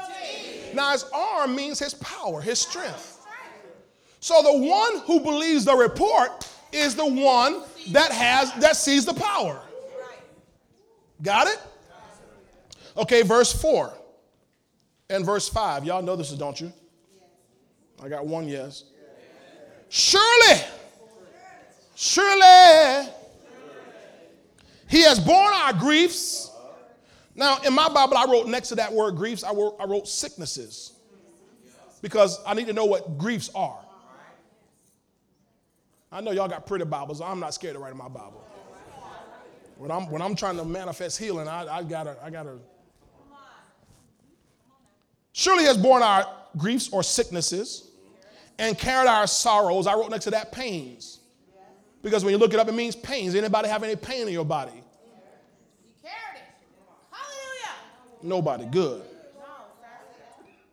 S1: Now his arm means his power, his strength. So the one who believes the report is the one that has that sees the power. Got it? Okay, verse 4 and verse 5. Y'all know this, is, don't you? I got one yes. Surely, surely, he has borne our griefs. Now, in my Bible, I wrote next to that word griefs, I wrote, I wrote sicknesses because I need to know what griefs are. I know y'all got pretty Bibles. I'm not scared to write in my Bible. When I'm, when I'm trying to manifest healing, I, I gotta, I gotta. Surely has borne our griefs or sicknesses and carried our sorrows. I wrote next to that pains. Because when you look it up, it means pains. Anybody have any pain in your body?
S2: He carried it. Hallelujah.
S1: Nobody. Good.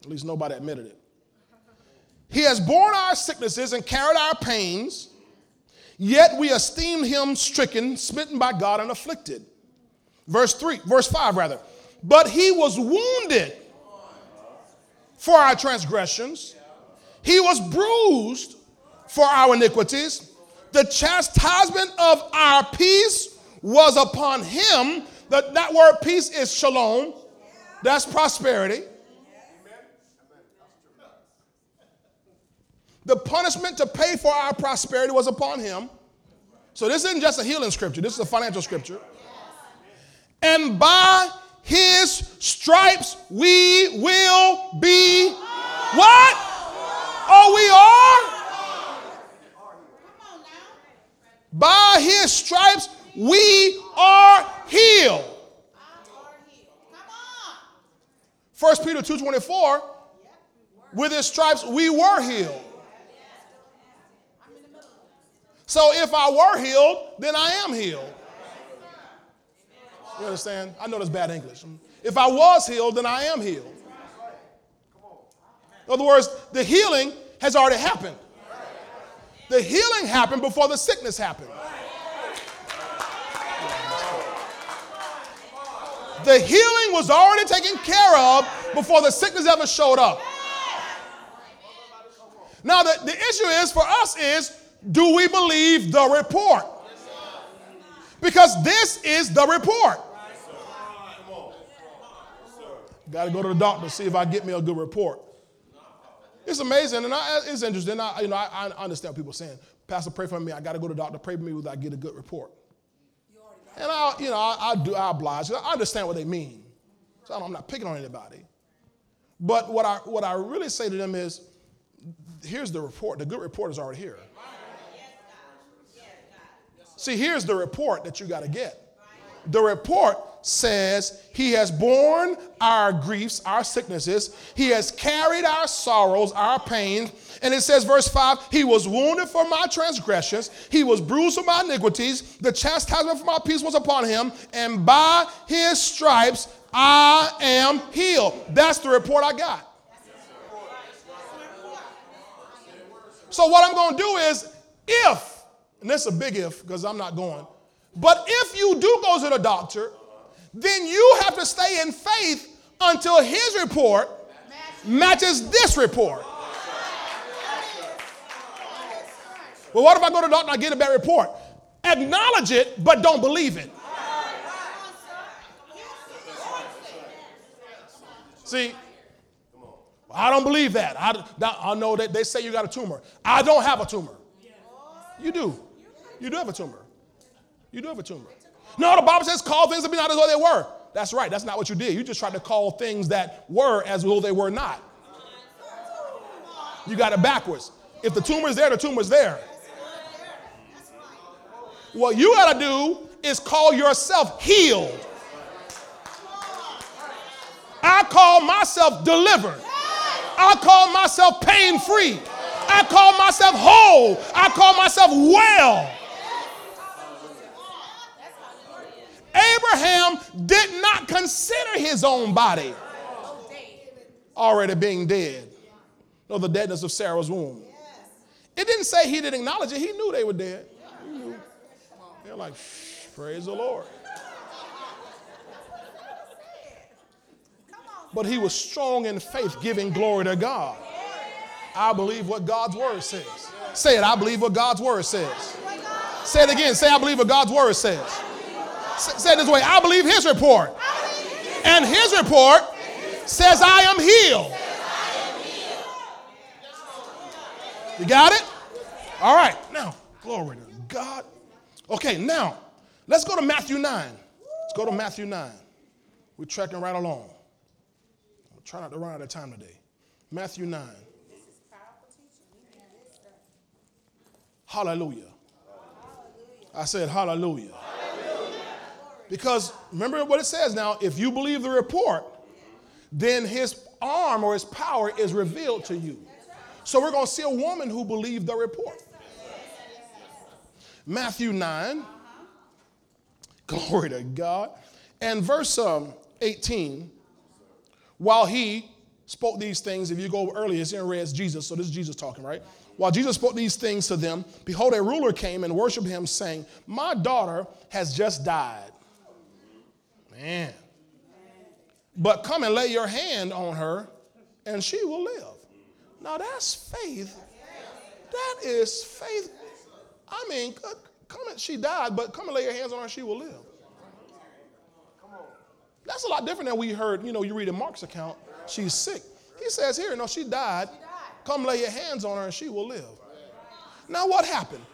S1: At least nobody admitted it. He has borne our sicknesses and carried our pains, yet we esteemed him stricken, smitten by God, and afflicted. Verse 3, verse 5 rather. But he was wounded for our transgressions, he was bruised for our iniquities. The chastisement of our peace was upon him. That, that word peace is shalom. That's prosperity. The punishment to pay for our prosperity was upon him. So this isn't just a healing scripture, this is a financial scripture. And by his stripes we will be what? Oh, we are? By his stripes we are healed.
S2: I are healed. Come on.
S1: 1 Peter 2:24, with his stripes we were healed. So if I were healed, then I am healed. You understand? I know that's bad English. If I was healed, then I am healed. In other words, the healing has already happened. The healing happened before the sickness happened. The healing was already taken care of before the sickness ever showed up. Now, the, the issue is for us is do we believe the report? Because this is the report. Got to go to the doctor to see if I get me a good report. It's amazing, and I, it's interesting. I, you know, I, I understand what people are saying. Pastor, pray for me. I got to go to the doctor. Pray for me that I get a good report. And I, you know, I, I do. I oblige. I understand what they mean. So I'm not picking on anybody. But what I what I really say to them is, here's the report. The good report is already here. See, here's the report that you got to get. The report says he has borne our griefs, our sicknesses. He has carried our sorrows, our pains. And it says, verse 5 He was wounded for my transgressions, he was bruised for my iniquities. The chastisement for my peace was upon him, and by his stripes I am healed. That's the report I got. So, what I'm going to do is, if, and this is a big if because I'm not going, but if you do go to the doctor, then you have to stay in faith until his report matches this report. Well, what if I go to the doctor and I get a bad report? Acknowledge it, but don't believe it. See, I don't believe that. I, I know that they say you got a tumor. I don't have a tumor. You do. You do have a tumor. You do have a tumor. No, the Bible says call things to be not as though they were. That's right. That's not what you did. You just tried to call things that were as though they were not. You got it backwards. If the tumor is there, the tumor is there. What you got to do is call yourself healed. I call myself delivered. I call myself pain free. I call myself whole. I call myself well. Abraham did not consider his own body already being dead, nor the deadness of Sarah's womb. It didn't say he didn't acknowledge it, he knew they were dead. They're like, praise the Lord. But he was strong in faith, giving glory to God. I believe what God's word says. Say it, I believe what God's word says. Say it again. Say, I believe what God's word says. Say this way I believe his report. And his report says, I am healed. You got it? All right. Now, glory to God. Okay, now, let's go to Matthew 9. Let's go to Matthew 9. We're tracking right along. I'll try not to run out of time today. Matthew 9. Hallelujah. I said, Hallelujah. Because remember what it says now if you believe the report, then his arm or his power is revealed to you. So we're going to see a woman who believed the report. Matthew 9. Glory to God. And verse um, 18, while he spoke these things, if you go earlier, it's in red, it's Jesus. So this is Jesus talking, right? While Jesus spoke these things to them, behold, a ruler came and worshiped him, saying, My daughter has just died. Man. But come and lay your hand on her, and she will live. Now that's faith. That is faith. I mean, come and, she died, but come and lay your hands on her, she will live. That's a lot different than we heard, you know, you read in Mark's account, she's sick. He says here, no, she died. Come lay your hands on her and she will live. Now, what happened?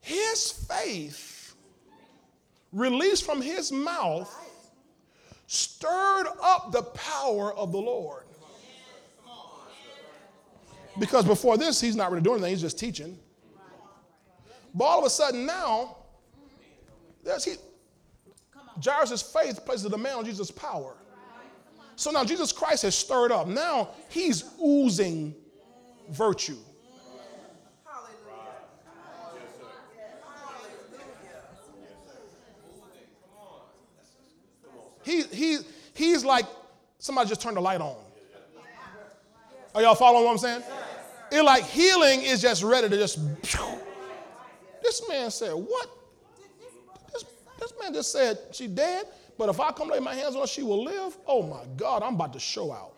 S1: His faith, released from his mouth, stirred up the power of the Lord. Because before this, he's not really doing anything, he's just teaching. But all of a sudden now, there's he, Jairus' faith places a demand on Jesus' power. So now Jesus Christ has stirred up. Now he's oozing virtue. He, he, he's like somebody just turned the light on. Are y'all following what I'm saying? It like healing is just ready to just. This man said, What? This, this man just said, She dead, but if I come lay my hands on her, she will live. Oh my God, I'm about to show out.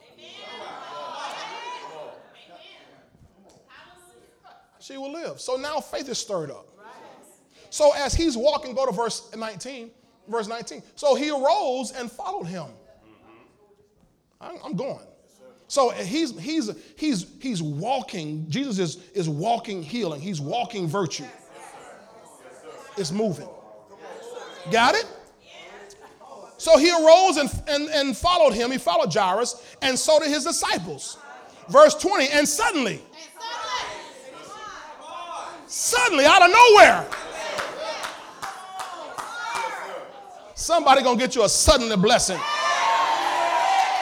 S1: She will live. So now faith is stirred up. So as he's walking, go to verse 19. Verse 19. So he arose and followed him. I'm going. So he's he's he's he's walking. Jesus is is walking healing. He's walking virtue. It's moving. Got it? So he arose and, and, and followed him. He followed Jairus, and so did his disciples. Verse 20, and suddenly, suddenly out of nowhere, somebody gonna get you a suddenly blessing.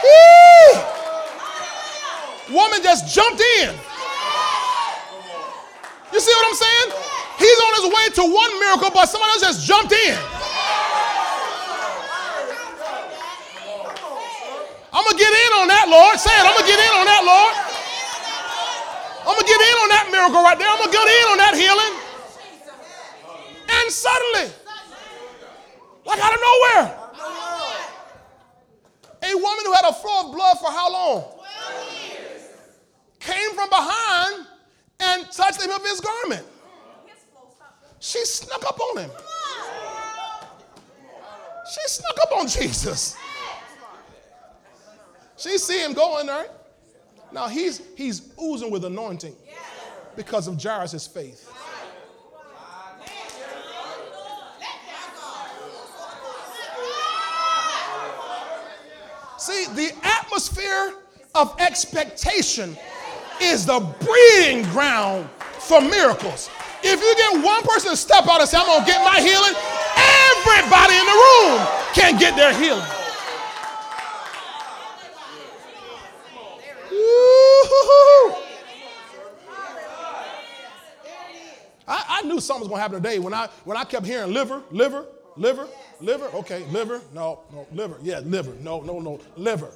S1: Woo! Woman just jumped in. You see what I'm saying? He's on his way to one miracle, but somebody else just jumped in. I'm gonna get in on that, Lord. Say it. I'm gonna get in on that, Lord. I'm gonna get in on that miracle right there. I'm gonna get in on that healing. And suddenly, like out of nowhere, a woman who had a flow of blood for how long? 12 years. Came from behind and touched him of his garment. She snuck up on him. She snuck up on Jesus. She see him going there. Now he's he's oozing with anointing because of Jairus' faith. See, the atmosphere of expectation is the breeding ground for miracles. If you get one person to step out and say, I'm going to get my healing, everybody in the room can get their healing. I, I, knew something was going to happen today when I, when I kept hearing liver, liver, liver, liver. Okay, liver, no, no, liver. Yeah, liver. No, no, no, liver.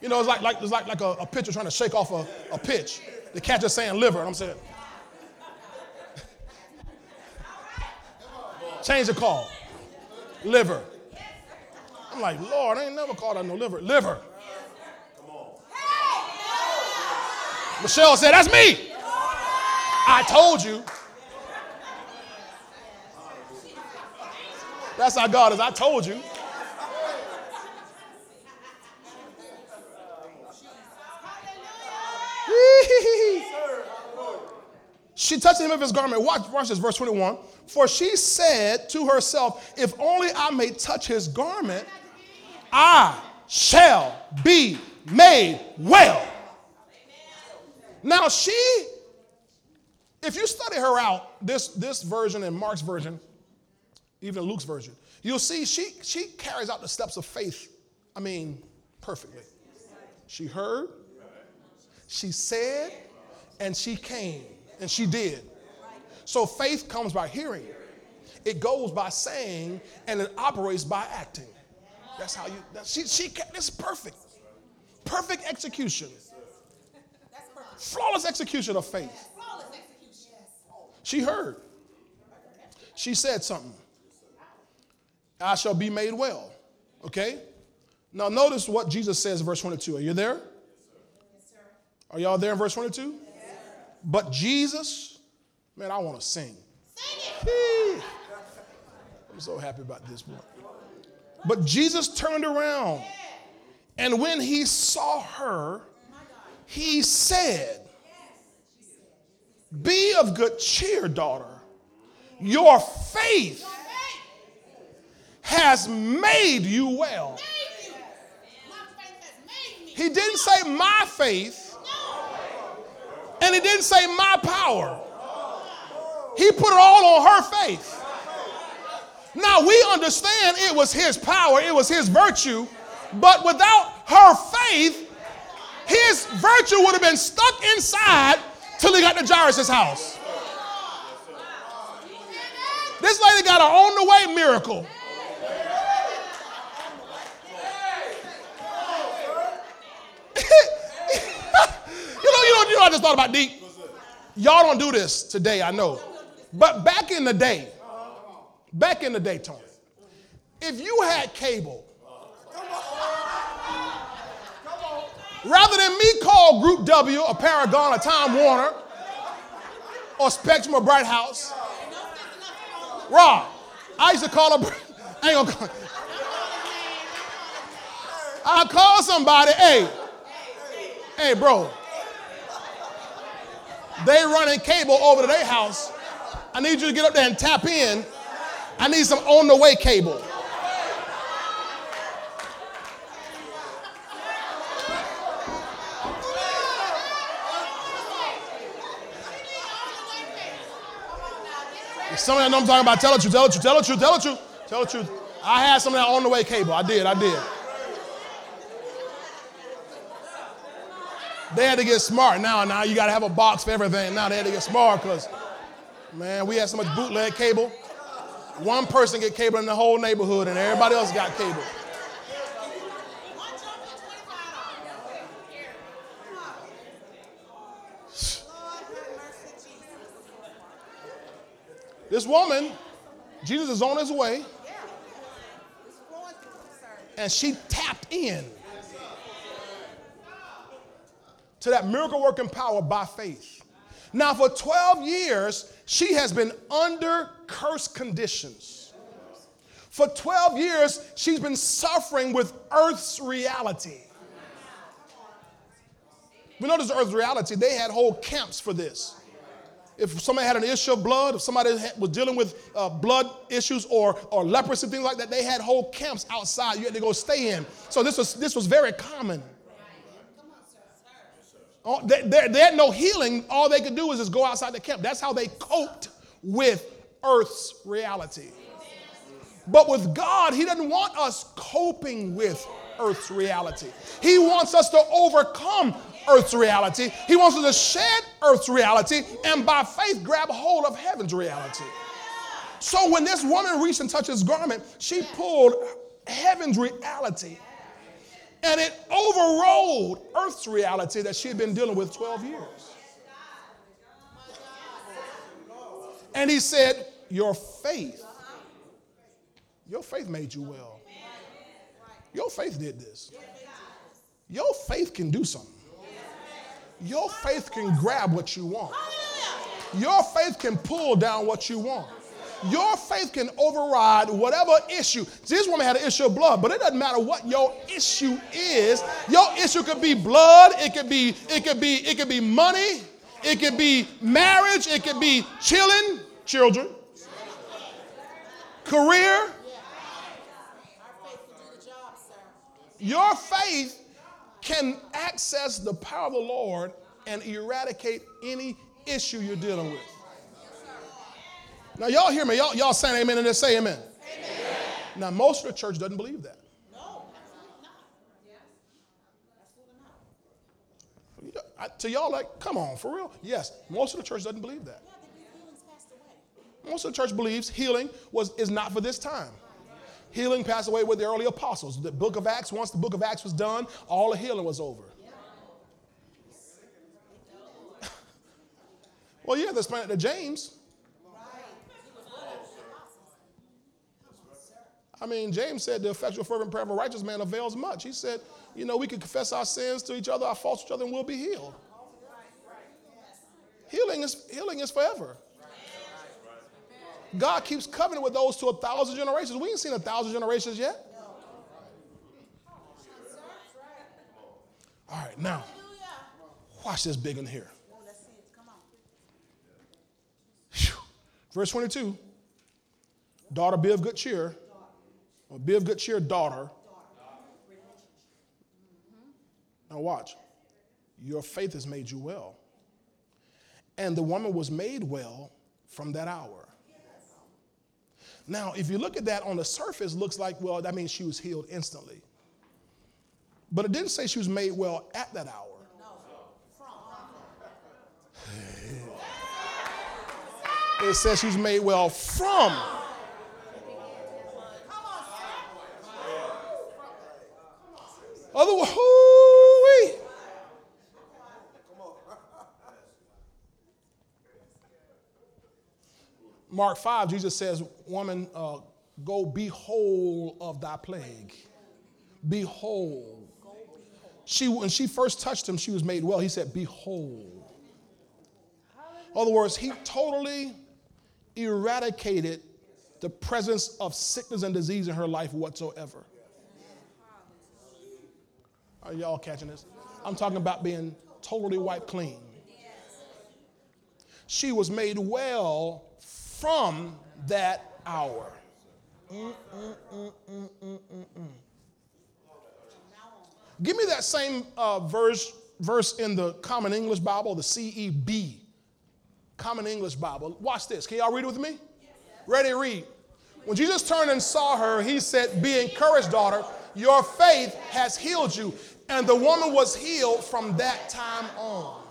S1: You know, it's like, like, it's like, like a, a pitcher trying to shake off a, a pitch. The catcher saying liver, and I'm saying, change the call. Liver. I'm like, Lord, I ain't never called out no liver. Liver. Come on. Hey! Michelle said, That's me. I told you. That's how God is. I told you. she touched him of his garment. Watch, watch this, verse 21. For she said to herself, If only I may touch his garment, I shall be made well. Now, she, if you study her out, this, this version and Mark's version, even Luke's version, you'll see she, she carries out the steps of faith, I mean, perfectly. She heard, she said, and she came, and she did. So faith comes by hearing, it goes by saying, and it operates by acting. That's how you, that, she, she, this is perfect. Perfect execution. Flawless execution of faith. She heard. She said something. I shall be made well. Okay? Now, notice what Jesus says in verse 22. Are you there? Are y'all there in verse 22? Yes, But Jesus, man, I want to sing. sing it! I'm so happy about this one. But Jesus turned around, and when he saw her, oh he said, Be of good cheer, daughter. Your faith has made you well. He didn't say my faith, and he didn't say my power. He put it all on her faith. Now we understand it was his power, it was his virtue, but without her faith, his virtue would have been stuck inside till he got to Jairus' house. This lady got an on the way miracle. I just thought about deep. Y'all don't do this today, I know. But back in the day, back in the day, Tony, if you had cable, rather than me call Group W, a Paragon, a Time Warner, or Spectrum or Bright House, Rob, I used to call her, I ain't gonna call, I call somebody, hey, hey, bro, they running cable over to their house. I need you to get up there and tap in. I need some on the way cable. Some of y'all know I'm talking about. Tell the truth, tell the truth, tell the truth, tell the truth, tell the truth. I had some of that on the way cable. I did, I did. They had to get smart. Now, now you got to have a box for everything. Now they had to get smart because, man, we had so much bootleg cable. One person get cable in the whole neighborhood, and everybody else got cable. This woman, Jesus is on his way, and she tapped in to that miracle working power by faith. Now, for 12 years, she has been under cursed conditions. For 12 years, she's been suffering with earth's reality. We notice earth's reality, they had whole camps for this. If somebody had an issue of blood, if somebody was dealing with uh, blood issues or, or leprosy, things like that, they had whole camps outside you had to go stay in. So this was, this was very common. They, had no healing. All they could do was just go outside the camp. That's how they coped with earth's reality. But with God, He doesn't want us coping with earth's reality. He wants us to overcome earth's reality. He wants us to shed earth's reality and by faith grab hold of heaven's reality. So when this woman reached and touched his garment, she pulled heaven's reality and it overrode earth's reality that she had been dealing with 12 years. And he said, Your faith, your faith made you well. Your faith did this. Your faith can do something. Your faith can grab what you want. Your faith can pull down what you want. Your faith can override whatever issue. This woman had an issue of blood, but it doesn't matter what your issue is. Your issue could be blood, it could be, it could be, it could be money, it could be marriage, it could be chilling, children, career. Your faith can access the power of the Lord and eradicate any issue you're dealing with. Now, y'all hear me. Y'all, y'all saying amen and just say amen. amen. Now, most of the church doesn't believe that. No, absolutely not. Yes. Absolutely not. To y'all, like, come on, for real? Yes, most of the church doesn't believe that. Most of the church believes healing was, is not for this time. Healing passed away with the early apostles. The book of Acts, once the book of Acts was done, all the healing was over. well, yeah, that's planet to James. I mean, James said the effectual fervent prayer of a righteous man avails much. He said, you know, we can confess our sins to each other, our faults to each other, and we'll be healed. Healing is healing is forever. God keeps covenant with those to a thousand generations. We ain't seen a thousand generations yet. All right, now, watch this big in here. Verse 22 Daughter, be of good cheer. Be of good cheer, daughter. Mm-hmm. Now, watch. Your faith has made you well. And the woman was made well from that hour. Now, if you look at that on the surface, looks like, well, that means she was healed instantly. But it didn't say she was made well at that hour. No it says she was made well from. Otherwise, Mark 5, Jesus says, Woman, uh, go be whole of thy plague. Be whole. She, when she first touched him, she was made well. He said, Be whole. In other words, he totally eradicated the presence of sickness and disease in her life whatsoever. Are y'all catching this? I'm talking about being totally wiped clean. She was made well from that hour. Mm, mm, mm, Give me that same uh, verse, verse in the Common English Bible, the CEB, Common English Bible. Watch this. Can y'all read it with me? Ready, read. When Jesus turned and saw her, he said, Be encouraged, daughter. Your faith has healed you. And the woman was healed from that time on.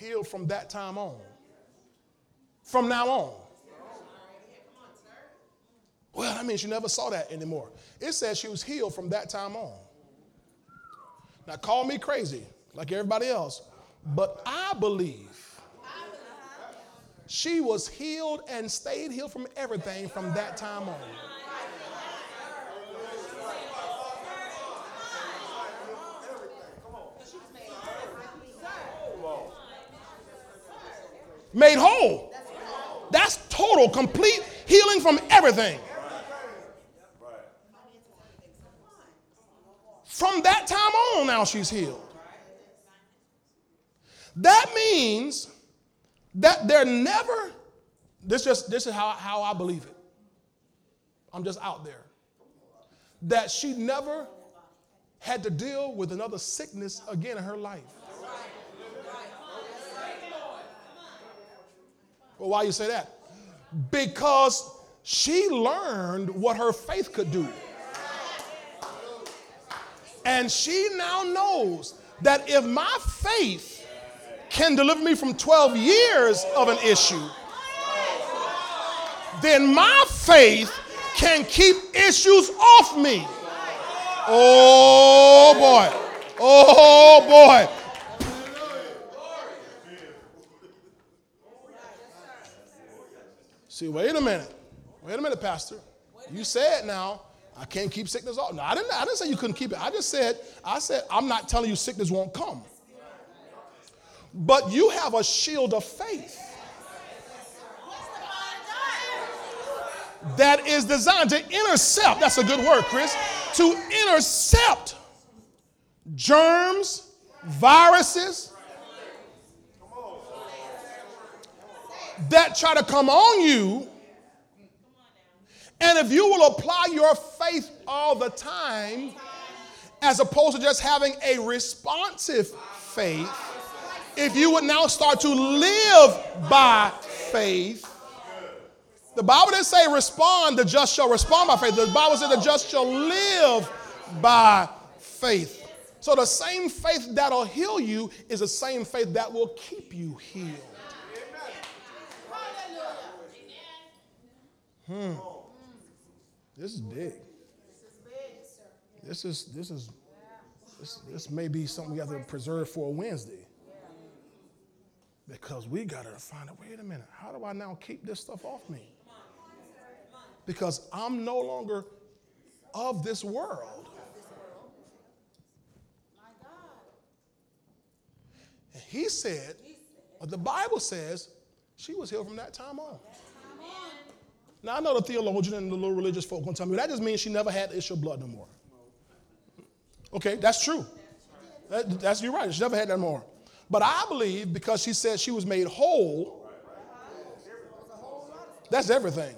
S1: healed from that time on. From now on. Well, that means you never saw that anymore. It says she was healed from that time on. Now, call me crazy, like everybody else, but I believe she was healed and stayed healed from everything from that time on. Made whole. That's total, complete healing from everything. From that time on, now she's healed. That means that they're never, this just this is how, how I believe it. I'm just out there. That she never had to deal with another sickness again in her life. Well, why you say that? Because she learned what her faith could do. And she now knows that if my faith can deliver me from 12 years of an issue, then my faith can keep issues off me. Oh boy. Oh boy. See, wait a minute. Wait a minute, Pastor. You said now I can't keep sickness off. No, I didn't, I didn't say you couldn't keep it. I just said, I said, I'm not telling you sickness won't come. But you have a shield of faith that is designed to intercept. That's a good word, Chris. To intercept germs, viruses that try to come on you and if you will apply your faith all the time, as opposed to just having a responsive faith, if you would now start to live by faith, the Bible didn't say respond, the just shall respond by faith. The Bible said the just shall live by faith. So the same faith that'll heal you is the same faith that will keep you healed. Hmm. This is big. This is this is this, this may be something we have to preserve for Wednesday. Because we got to find out, wait a minute, how do I now keep this stuff off me? Because I'm no longer of this world. And he said, the Bible says, she was healed from that time on. Now, I know the theologian and the little religious folk to tell me that just means she never had the issue of blood no more. Okay, that's true. That, that's you're right. She never had that no more. But I believe because she said she was made whole, that's everything.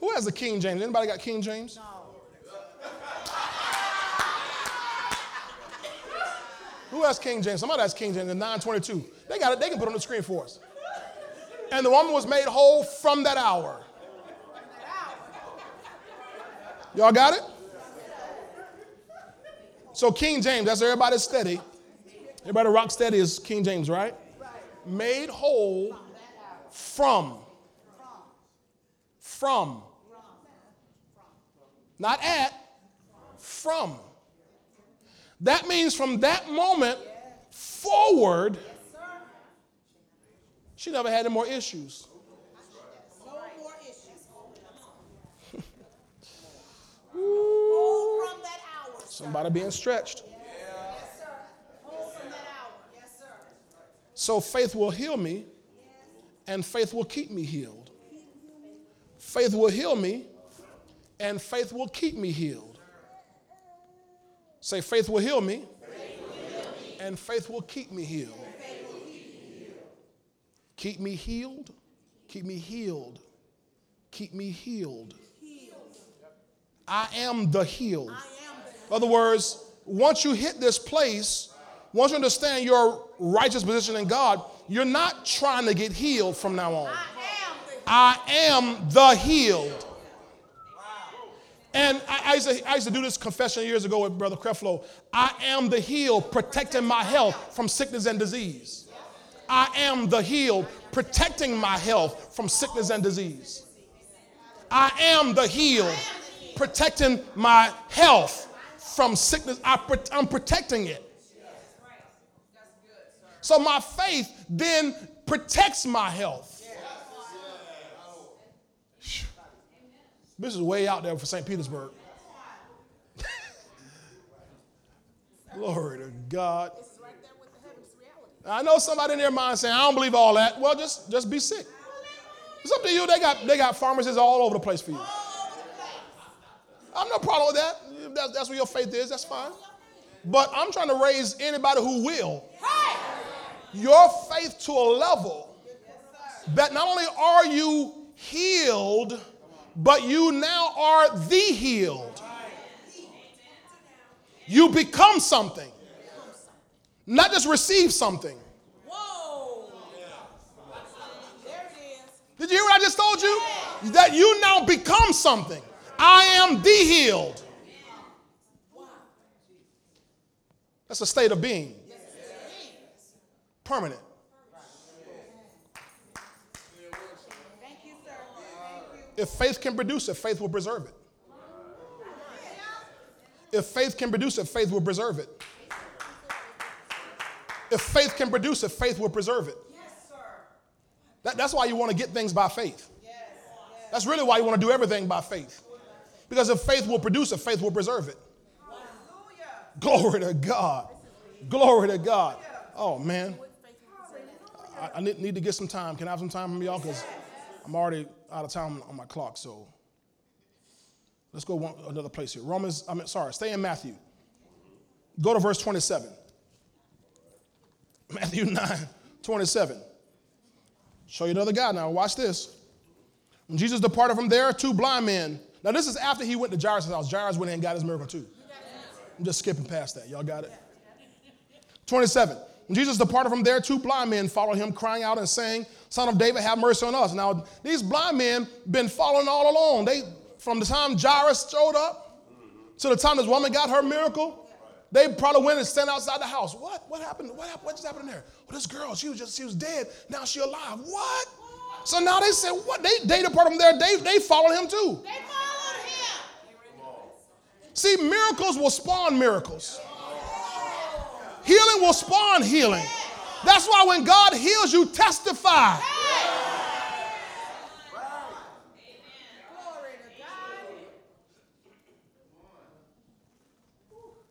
S1: Who has the King James? Anybody got King James? Who has King James? Somebody has King James in 922. They got it. They can put it on the screen for us. And the woman was made whole from that hour. Y'all got it? So King James, that's everybody steady. Everybody rock steady is King James, right? Made whole from. From. Not at, from. That means from that moment forward, she never had any more issues. Somebody being stretched. So faith will heal me, and faith will keep me healed. Faith will heal me, and faith will keep me healed. Say, faith will heal me, and faith will keep me healed. Keep me healed, keep me healed, keep me healed. I am the healed. In other words, once you hit this place, once you understand your righteous position in God, you're not trying to get healed from now on. I am the healed. And I, I, used to, I, used to, do this confession years ago with Brother Creflo. I am the healed, protecting my health from sickness and disease. I am the healed, protecting my health from sickness and disease. I am the healed, protecting my health from sickness. I, I'm protecting it. So my faith then protects my health. This is way out there for St. Petersburg. Glory to God. I know somebody in their mind saying, I don't believe all that. Well, just, just be sick. It's up to you. They got they got pharmacies all over the place for you. I'm no problem with that. If that's, that's where your faith is. That's fine. But I'm trying to raise anybody who will your faith to a level that not only are you healed, but you now are the healed. You become something, not just receive something.
S2: Whoa. There it is.
S1: Did you hear what I just told you? That you now become something. I am the healed. That's a state of being, permanent. If faith can produce it, faith will preserve it. If faith can produce it, faith will preserve it. If faith can produce it, faith will preserve it. That- that's why you want to get things by faith. That's really why you want to do everything by faith. Because if faith will produce it, faith will preserve it. Glory to God. Glory to God. Oh, man. I, I need, need to get some time. Can I have some time from y'all? Because I'm already out of time on my clock. So let's go one, another place here. Romans, I mean, sorry, stay in Matthew. Go to verse 27. Matthew 9, 27. Show you another guy now. Watch this. When Jesus departed from there, two blind men. Now, this is after he went to Jairus' house. Jairus went in and got his miracle too. I'm just skipping past that. Y'all got it? 27. When Jesus departed from there, two blind men followed him, crying out and saying, Son of David, have mercy on us. Now, these blind men been following all along. They, from the time Jairus showed up to the time this woman got her miracle, they probably went and stand outside the house. What? What happened? What, happened? what just happened there? Well, this girl, she was just, she was dead. Now she alive. What? So now they said, what? They, they departed from there. They, they followed him too.
S2: They.
S1: See, miracles will spawn miracles. Healing will spawn healing. That's why when God heals you, testify.
S2: Glory to God.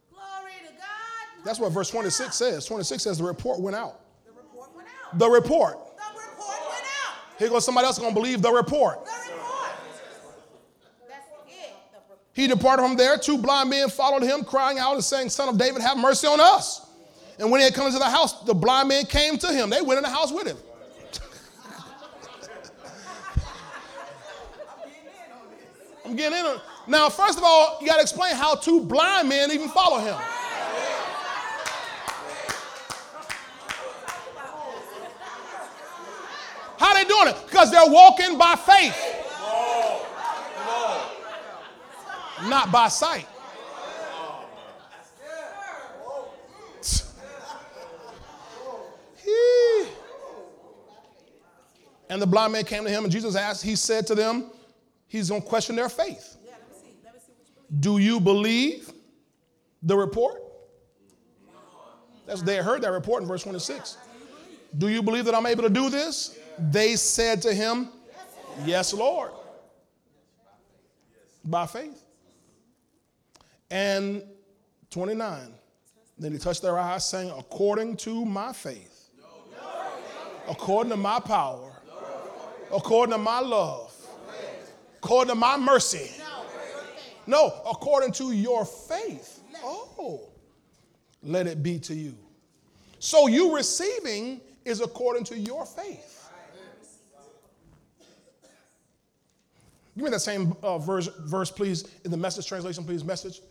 S2: Glory to God.
S1: That's what verse 26 says. 26 says the report went out.
S2: The report went out.
S1: The report.
S2: The report went out.
S1: Here goes somebody else going to believe. The report.
S2: That's it. The report.
S1: He departed from there. Two blind men followed him, crying out and saying, Son of David, have mercy on us. And when he had come into the house, the blind men came to him. They went in the house with him. I'm getting in Now, first of all, you got to explain how two blind men even follow him. How they doing it? Because they're walking by faith, not by sight. And the blind man came to him, and Jesus asked, He said to them, He's going to question their faith. Do you believe the report? That's they heard that report in verse 26. Do you believe that I'm able to do this? They said to him, Yes, Lord. By faith. And 29. Then he touched their eyes, saying, According to my faith, according to my power, according to my love, according to my mercy. No, according to your faith. Oh, let it be to you. So you receiving is according to your faith. Give me that same uh, verse, verse, please, in the message translation, please. Message.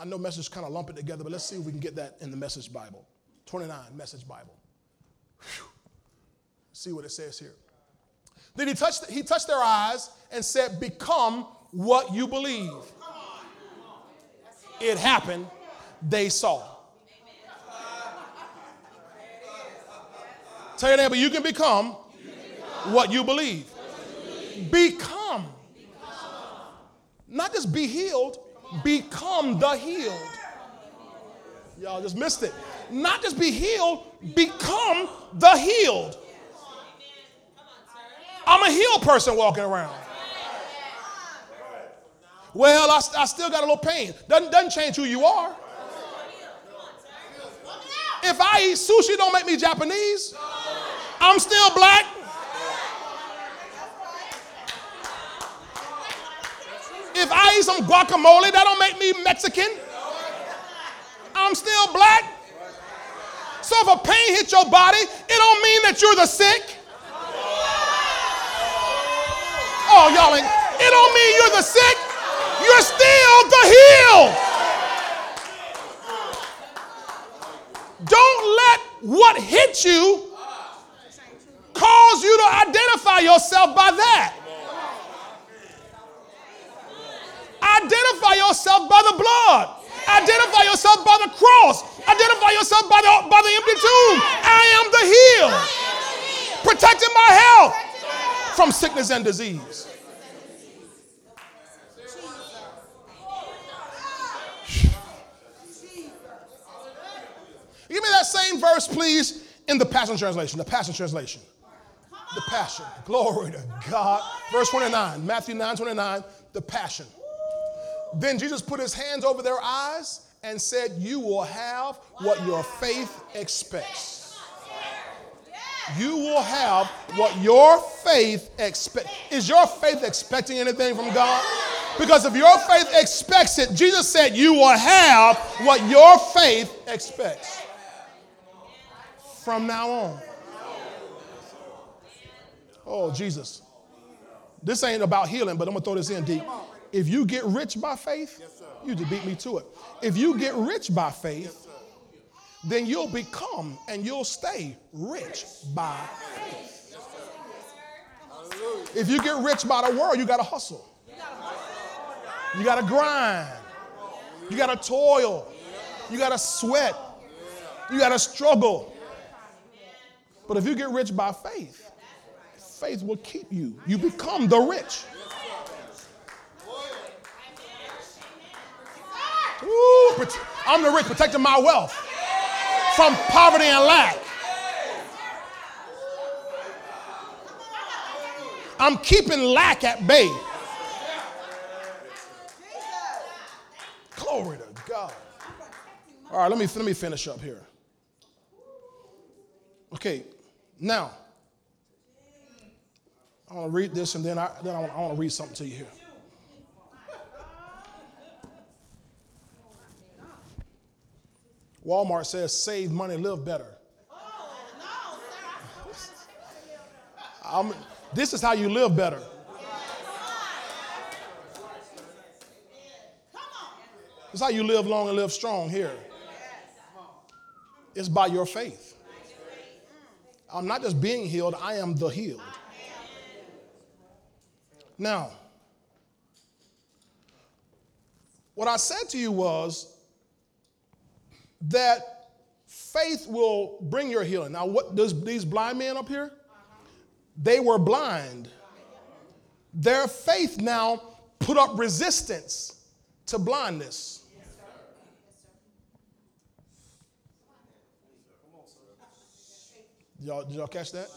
S1: I, know message kind of lump it together, but let's see if we can get that in the message Bible. 29, message Bible. Whew. See what it says here. Then he touched, he touched their eyes and said, Become what you believe. It happened, they saw. Tell your neighbor, you can become what you believe. Become. Not just be healed, become the healed. Y'all just missed it. Not just be healed, become the healed. I'm a healed person walking around. Well, I, I still got a little pain. Doesn't, doesn't change who you are. If I eat sushi, don't make me Japanese. I'm still black. If I eat some guacamole, that don't make me Mexican. I'm still black. So if a pain hits your body, it don't mean that you're the sick. Oh, y'all ain't, it don't mean you're the sick. You're still the healed. Don't let what hit you cause you to identify yourself by that. Identify yourself by the blood. Identify yourself by the cross. Identify yourself by the, by the empty tomb. I am the healed. Protecting my health from sickness and disease. Give me that same verse, please, in the Passion Translation. The Passion Translation. The Passion. Glory to God. Verse 29, Matthew 9 29, the Passion. Then Jesus put his hands over their eyes and said, You will have what your faith expects. You will have what your faith expects. Is your faith expecting anything from God? Because if your faith expects it, Jesus said, You will have what your faith expects from now on. Oh, Jesus. This ain't about healing, but I'm going to throw this in deep. If you get rich by faith, you just beat me to it. If you get rich by faith, then you'll become and you'll stay rich by faith. If you get rich by the world, you got to hustle. You got to grind. You got to toil. You got to sweat. You got to struggle. But if you get rich by faith, faith will keep you. You become the rich. Ooh, I'm the rich, protecting my wealth from poverty and lack. I'm keeping lack at bay. Glory to God. All right, let me, let me finish up here. Okay, now, I want to read this and then I, then I want, I want to read something to you here. Walmart says save money, live better. Oh I'm, this is how you live better. Is how you live long and live strong here. It's by your faith. I'm not just being healed, I am the healed. Now, what I said to you was that faith will bring your healing. Now, what does these blind men up here? They were blind. Their faith now put up resistance to blindness. Y'all, did y'all catch that?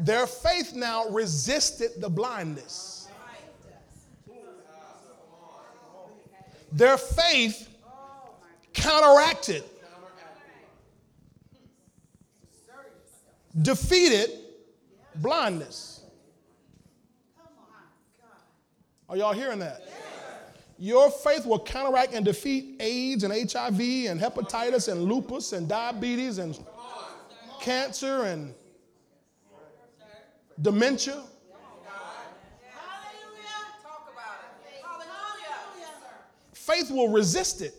S1: Their faith now resisted the blindness. Their faith counteracted, defeated blindness. Are y'all hearing that? Your faith will counteract and defeat AIDS and HIV and hepatitis and lupus and diabetes and cancer and dementia. Faith will resist it.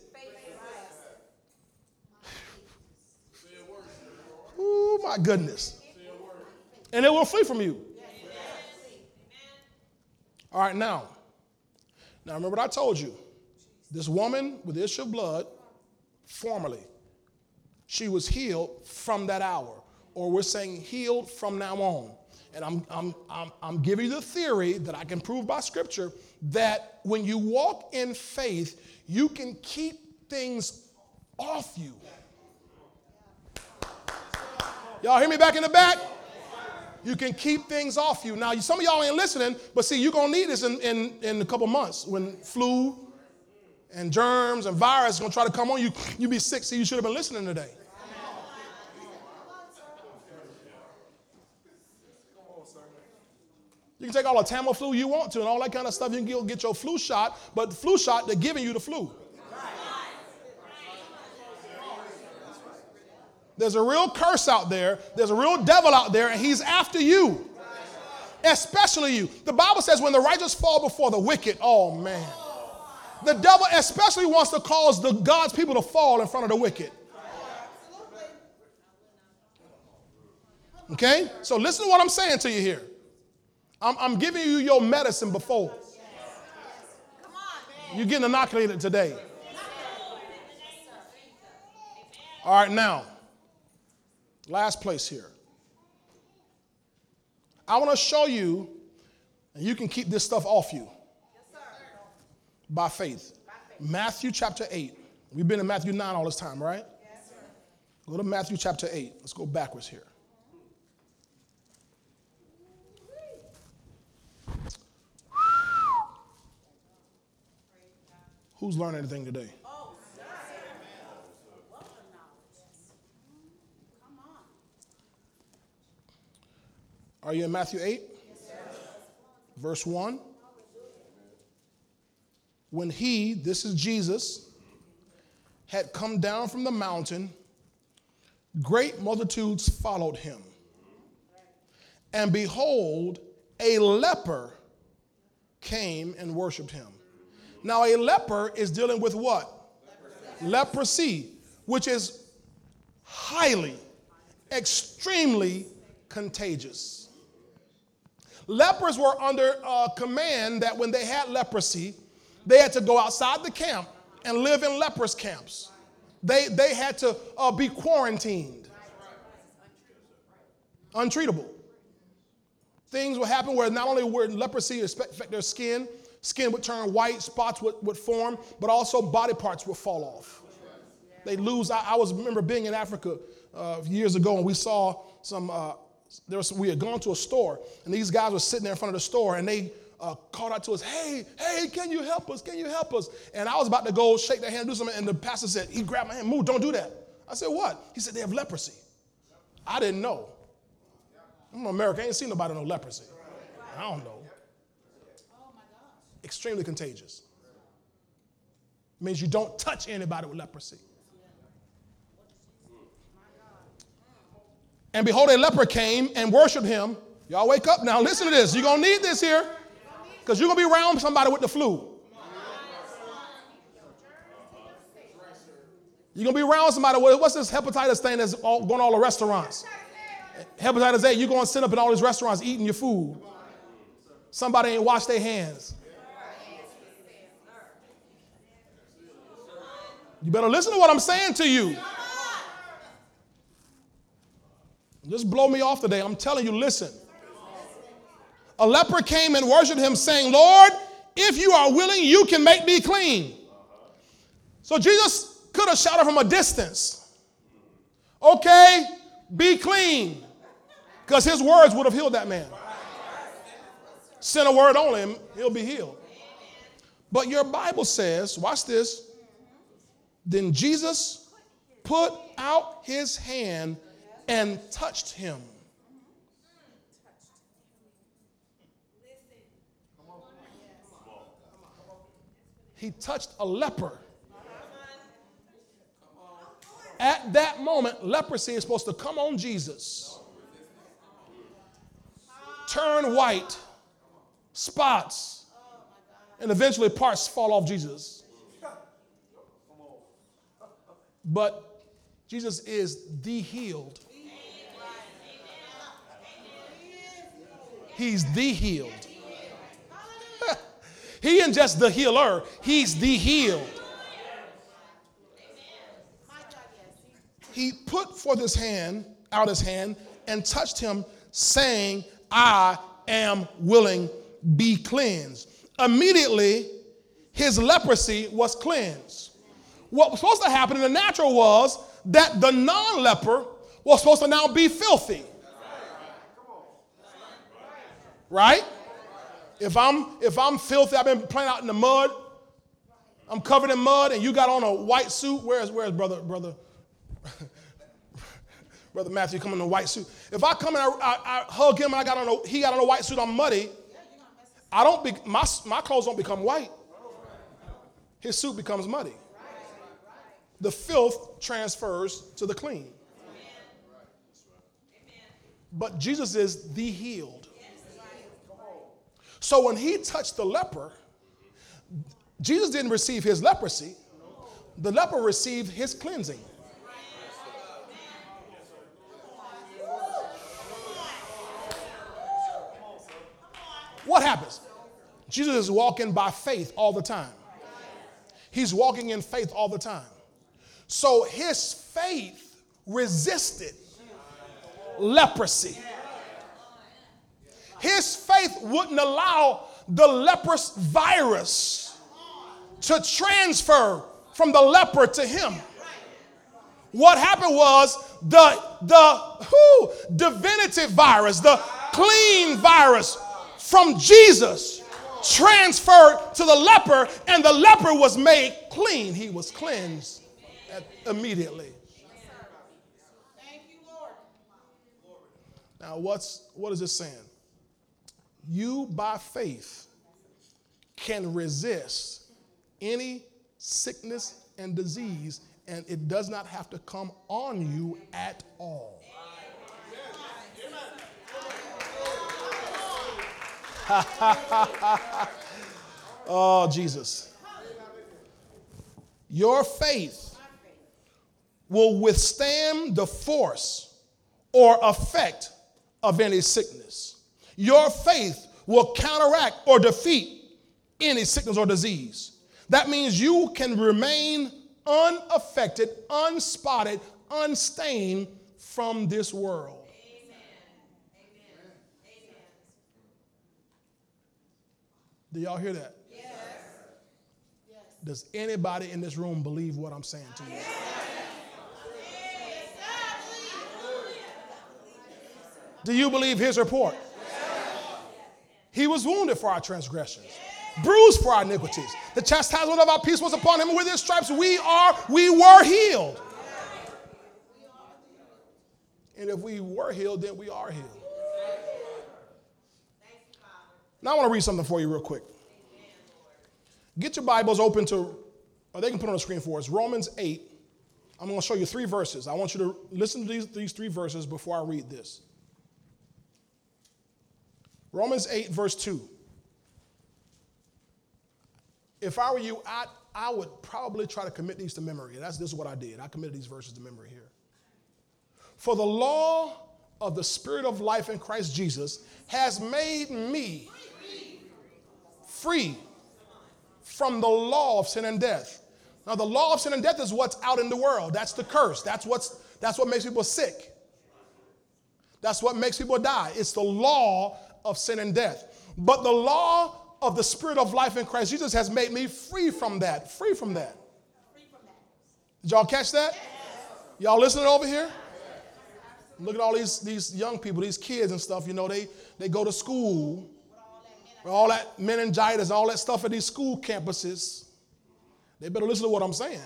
S1: Oh my goodness. And it will flee from you. All right, now. Now remember what I told you. This woman with the issue of blood, formerly, she was healed from that hour. Or we're saying healed from now on. And I'm, I'm, I'm, I'm giving you the theory that I can prove by scripture that when you walk in faith, you can keep things off you. Y'all hear me back in the back? You can keep things off you. Now, some of y'all ain't listening, but see, you're going to need this in, in, in a couple months when flu and germs and virus going to try to come on you. You be sick. See, you should have been listening today. You can take all the Tamiflu you want to and all that kind of stuff. You can get your flu shot, but the flu shot, they're giving you the flu. There's a real curse out there. There's a real devil out there, and he's after you. Especially you. The Bible says when the righteous fall before the wicked, oh man. The devil especially wants to cause the God's people to fall in front of the wicked. Okay? So listen to what I'm saying to you here. I'm, I'm giving you your medicine before. You're getting inoculated today. All right, now, last place here. I want to show you, and you can keep this stuff off you by faith. Matthew chapter 8. We've been in Matthew 9 all this time, right? Go to Matthew chapter 8. Let's go backwards here. Who's learning anything today? Are you in Matthew 8? Verse 1. When he, this is Jesus, had come down from the mountain, great multitudes followed him. And behold, a leper came and worshiped him. Now, a leper is dealing with what? Leprosy, Leprosy which is highly, extremely contagious. Lepers were under uh, command that when they had leprosy, they had to go outside the camp and live in lepers camps. They, they had to uh, be quarantined, untreatable. Things would happen where not only would leprosy affect their skin, skin would turn white, spots would, would form, but also body parts would fall off. They lose. I, I was remember being in Africa uh, years ago, and we saw some. Uh, there was, we had gone to a store, and these guys were sitting there in front of the store, and they uh, called out to us, "Hey, hey, can you help us? Can you help us?" And I was about to go shake their hand, do something, and the pastor said, he grabbed my hand, "Move, don't do that." I said, "What?" He said, "They have leprosy." I didn't know. I'm in America. I ain't seen nobody no leprosy. I don't know. Extremely contagious. means you don't touch anybody with leprosy. And behold, a leper came and worshiped him. Y'all wake up now. Listen to this. You're going to need this here because you're going to be around somebody with the flu. You're going to be around somebody what's this hepatitis thing that's all, going to all the restaurants? Hepatitis A, you're going to sit up in all these restaurants eating your food. Somebody ain't washed their hands. You better listen to what I'm saying to you. Just blow me off today. I'm telling you, listen. A leper came and worshiped him, saying, Lord, if you are willing, you can make me clean. So Jesus could have shouted from a distance, Okay, be clean. Because his words would have healed that man. Send a word on him, he'll be healed. But your Bible says, watch this. Then Jesus put out his hand and touched him. He touched a leper. At that moment, leprosy is supposed to come on Jesus, turn white, spots, and eventually parts fall off Jesus. But Jesus is the healed. He's the healed. he ain't just the healer, he's the healed. He put forth his hand, out his hand, and touched him, saying, I am willing, be cleansed. Immediately, his leprosy was cleansed. What was supposed to happen in the natural was that the non leper was supposed to now be filthy. Right? If I'm if I'm filthy, I've been playing out in the mud. I'm covered in mud, and you got on a white suit. Where's where's brother brother brother Matthew coming in a white suit? If I come and I, I, I hug him, and I got on a, he got on a white suit, I'm muddy. I don't be, my, my clothes don't become white. His suit becomes muddy. The filth transfers to the clean. But Jesus is the healed. So when he touched the leper, Jesus didn't receive his leprosy, the leper received his cleansing. What happens? Jesus is walking by faith all the time. He's walking in faith all the time. So his faith resisted leprosy. His faith wouldn't allow the leprous virus to transfer from the leper to him. What happened was the the who divinity virus, the clean virus from Jesus transferred to the leper, and the leper was made clean. He was cleansed immediately. Now, what's what is this saying? You by faith can resist any sickness and disease, and it does not have to come on you at all. oh, Jesus. Your faith will withstand the force or effect of any sickness. Your faith will counteract or defeat any sickness or disease. That means you can remain unaffected, unspotted, unstained from this world. Do y'all hear that? Yes. Does anybody in this room believe what I'm saying to you? Yes. Do you believe his report? He was wounded for our transgressions, bruised for our iniquities. The chastisement of our peace was upon him, and with his stripes we are, we were healed. And if we were healed, then we are healed. Now I want to read something for you real quick. Get your Bibles open to, or they can put on the screen for us, Romans 8. I'm going to show you three verses. I want you to listen to these, these three verses before I read this. Romans 8, verse 2. If I were you, I, I would probably try to commit these to memory. That's, this is what I did. I committed these verses to memory here. For the law of the Spirit of life in Christ Jesus has made me free from the law of sin and death. Now, the law of sin and death is what's out in the world. That's the curse. That's, what's, that's what makes people sick. That's what makes people die. It's the law of sin and death. But the law of the Spirit of life in Christ Jesus has made me free from that. Free from that. Did y'all catch that? Y'all listening over here? Look at all these, these young people, these kids and stuff, you know, they, they go to school all that meningitis, all that stuff at these school campuses, they better listen to what I'm saying.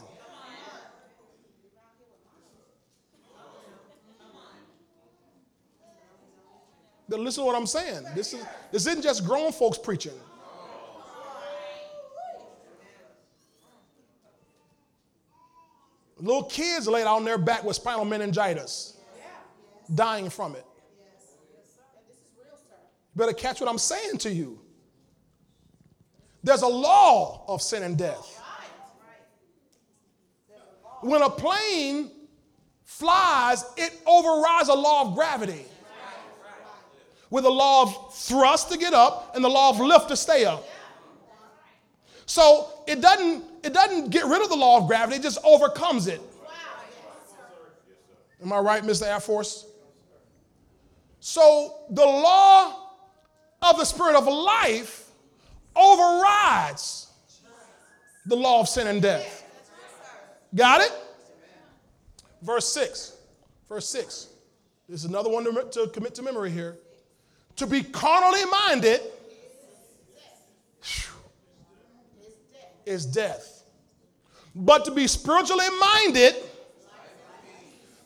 S1: Listen to what I'm saying. This, is, this isn't just grown folks preaching. Little kids laid on their back with spinal meningitis, dying from it. Better catch what I'm saying to you. There's a law of sin and death. When a plane flies, it overrides a law of gravity. With a law of thrust to get up and the law of lift to stay up. So it doesn't, it doesn't get rid of the law of gravity, it just overcomes it. Am I right, Mr. Air Force? So the law of the spirit of life overrides the law of sin and death. Got it? Verse 6. Verse 6. This is another one to, to commit to memory here. To be carnally minded is death. But to be spiritually minded,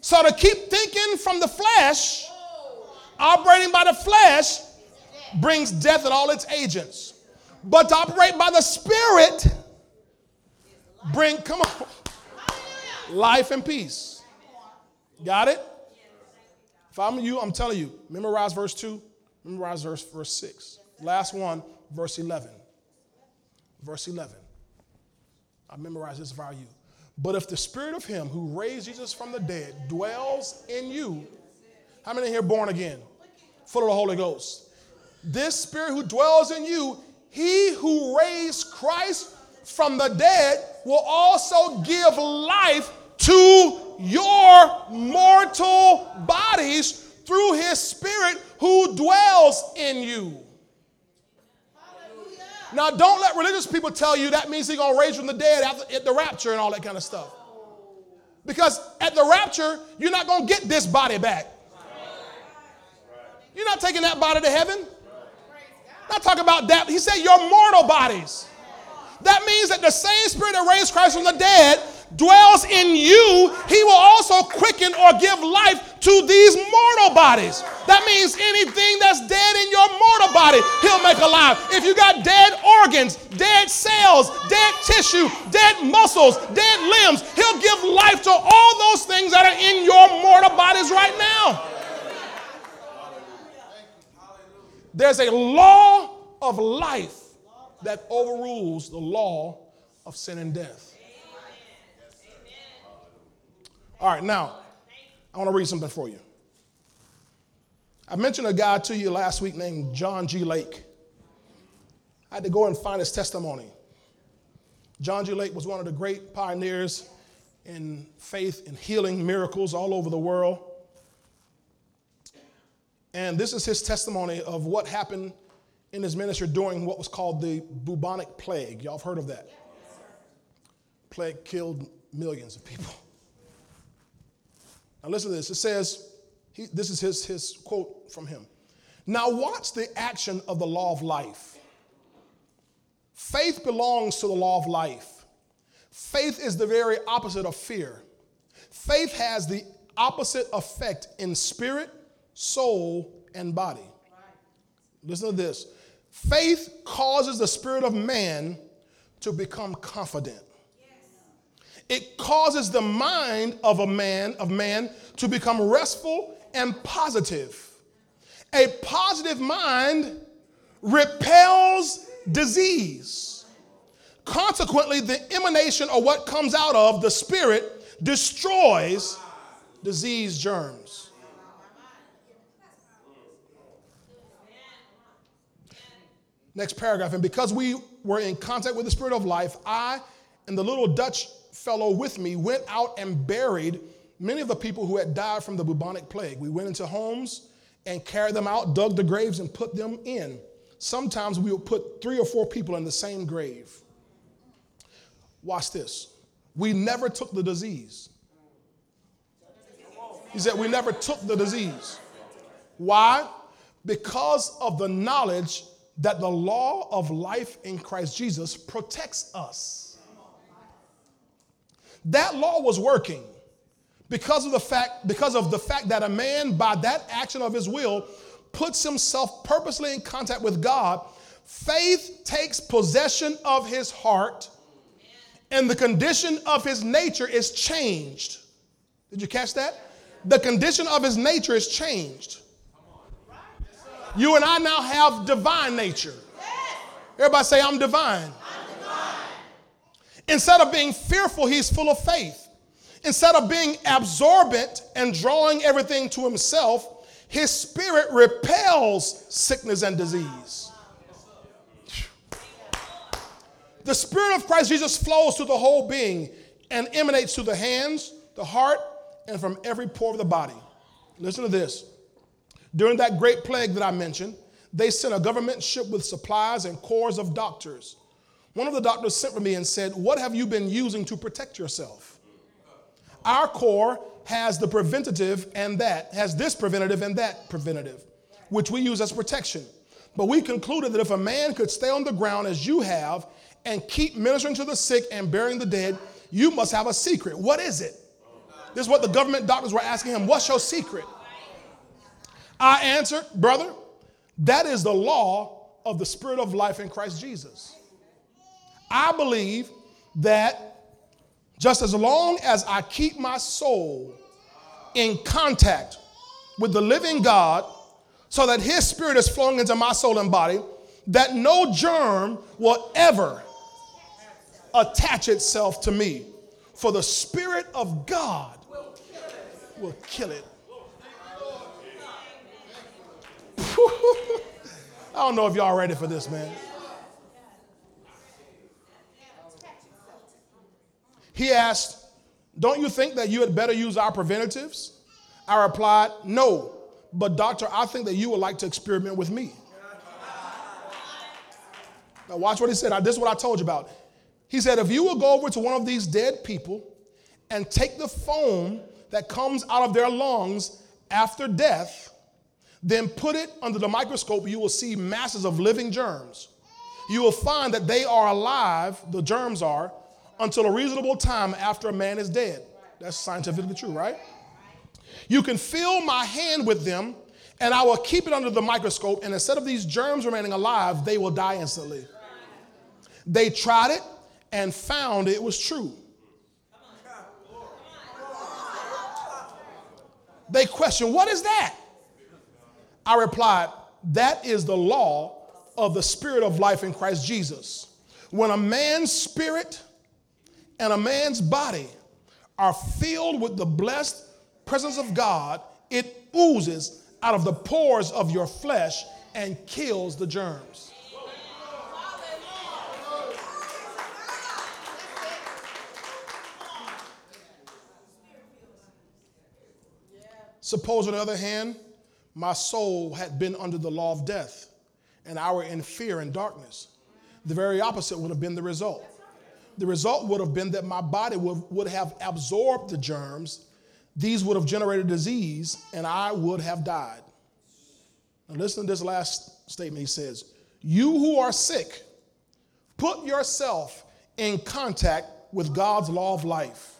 S1: so to keep thinking from the flesh, operating by the flesh, brings death and all its agents. But to operate by the Spirit, bring, come on, life and peace. Got it? If I'm you, I'm telling you, memorize verse 2, memorize verse, verse 6. Last one, verse 11. Verse 11. I memorize this for you. But if the spirit of him who raised Jesus from the dead dwells in you, how many here born again? Full of the Holy Ghost. This spirit who dwells in you, he who raised Christ from the dead will also give life to your mortal bodies through his spirit who dwells in you. Now, don't let religious people tell you that means he's going to raise from the dead at the rapture and all that kind of stuff. Because at the rapture, you're not going to get this body back. You're not taking that body to heaven. Not talking about that. He said your mortal bodies. That means that the same spirit that raised Christ from the dead dwells in you, he will also quicken or give life to these mortal bodies. That means anything that's dead in your mortal body, he'll make alive. If you got dead organs, dead cells, dead tissue, dead muscles, dead limbs, he'll give life to all those things that are in your mortal bodies right now. There's a law of life that overrules the law of sin and death. All right, now, I want to read something for you. I mentioned a guy to you last week named John G. Lake. I had to go and find his testimony. John G. Lake was one of the great pioneers in faith and healing miracles all over the world. And this is his testimony of what happened in his ministry during what was called the bubonic plague. Y'all have heard of that? Plague killed millions of people. Now, listen to this. It says, he, this is his, his quote from him. Now, watch the action of the law of life. Faith belongs to the law of life. Faith is the very opposite of fear. Faith has the opposite effect in spirit, soul, and body. Listen to this. Faith causes the spirit of man to become confident. It causes the mind of a man, of man, to become restful and positive. A positive mind repels disease. Consequently, the emanation or what comes out of the spirit destroys disease germs. Next paragraph. And because we were in contact with the spirit of life, I and the little Dutch fellow with me went out and buried many of the people who had died from the bubonic plague. We went into homes and carried them out, dug the graves, and put them in. Sometimes we would put three or four people in the same grave. Watch this. We never took the disease. He said, We never took the disease. Why? Because of the knowledge that the law of life in Christ Jesus protects us. That law was working because of the fact because of the fact that a man by that action of his will puts himself purposely in contact with God. Faith takes possession of his heart and the condition of his nature is changed. Did you catch that? The condition of his nature is changed. You and I now have divine nature. Everybody say, I'm divine. Instead of being fearful, he's full of faith. Instead of being absorbent and drawing everything to himself, his spirit repels sickness and disease. The spirit of Christ Jesus flows through the whole being and emanates through the hands, the heart, and from every pore of the body. Listen to this. During that great plague that I mentioned, they sent a government ship with supplies and corps of doctors one of the doctors sent for me and said, What have you been using to protect yourself? Our corps has the preventative and that, has this preventative and that preventative, which we use as protection. But we concluded that if a man could stay on the ground as you have and keep ministering to the sick and burying the dead, you must have a secret. What is it? This is what the government doctors were asking him. What's your secret? I answered, brother, That is the law of the spirit of life in Christ Jesus. I believe that just as long as I keep my soul in contact with the living God, so that his spirit is flowing into my soul and body, that no germ will ever attach itself to me. For the spirit of God will kill it. I don't know if y'all ready for this, man. He asked, Don't you think that you had better use our preventatives? I replied, No, but doctor, I think that you would like to experiment with me. Now, watch what he said. This is what I told you about. He said, If you will go over to one of these dead people and take the foam that comes out of their lungs after death, then put it under the microscope, you will see masses of living germs. You will find that they are alive, the germs are, until a reasonable time after a man is dead. That's scientifically true, right? You can feel my hand with them, and I will keep it under the microscope, and instead of these germs remaining alive, they will die instantly. They tried it and found it was true. They questioned, What is that? I replied, That is the law of the spirit of life in Christ Jesus. When a man's spirit and a man's body are filled with the blessed presence of God, it oozes out of the pores of your flesh and kills the germs. Suppose, on the other hand, my soul had been under the law of death, and I were in fear and darkness. The very opposite would have been the result. The result would have been that my body would, would have absorbed the germs, these would have generated disease, and I would have died. Now, listen to this last statement. He says, You who are sick, put yourself in contact with God's law of life.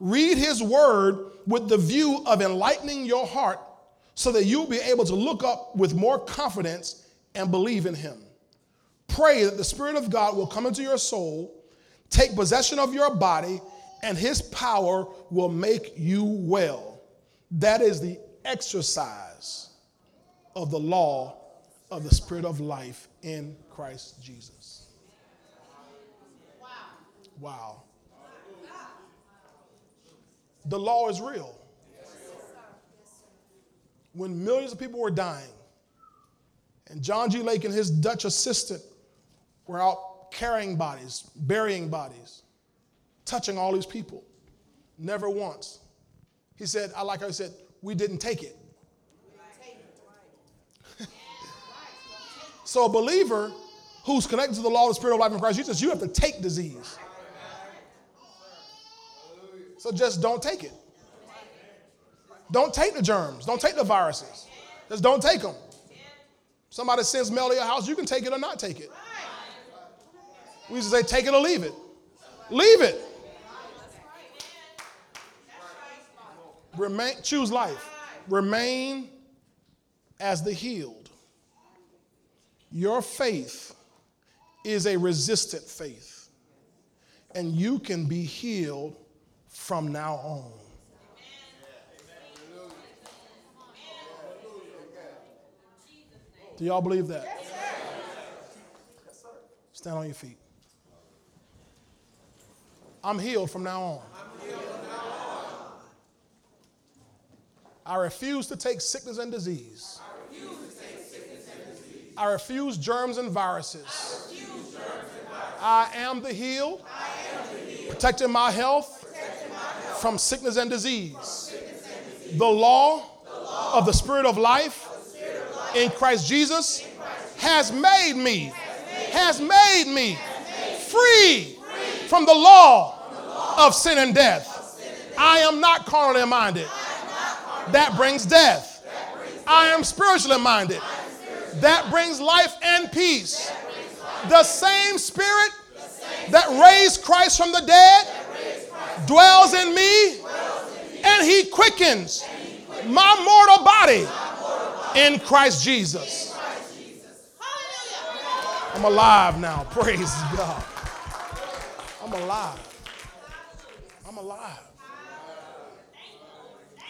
S1: Read his word with the view of enlightening your heart so that you'll be able to look up with more confidence and believe in him. Pray that the Spirit of God will come into your soul, take possession of your body, and his power will make you well. That is the exercise of the law of the Spirit of life in Christ Jesus. Wow. The law is real. When millions of people were dying, and John G. Lake and his Dutch assistant were out carrying bodies, burying bodies, touching all these people. Never once. He said, I like he said, we didn't take it. so a believer who's connected to the law of the Spirit of life in Christ Jesus, you have to take disease. So just don't take it. Don't take the germs. Don't take the viruses. Just don't take them. Somebody sends mail to your house, you can take it or not take it. We used to say, take it or leave it. Leave it. Remain, choose life. Remain as the healed. Your faith is a resistant faith, and you can be healed from now on. Do y'all believe that? Stand on your feet. I'm healed from now on. I refuse to take sickness and disease. I refuse germs and viruses. I am the healed, protecting my health from sickness and disease. The law of the Spirit of life in Christ Jesus has made me, has made me free from the law of sin and death. I am not carnally minded. That brings death. I am spiritually minded. That brings life and peace. The same spirit that raised Christ from the dead dwells in me and he quickens my mortal body in Christ Jesus. I'm alive now. Praise God. I'm alive. I'm alive.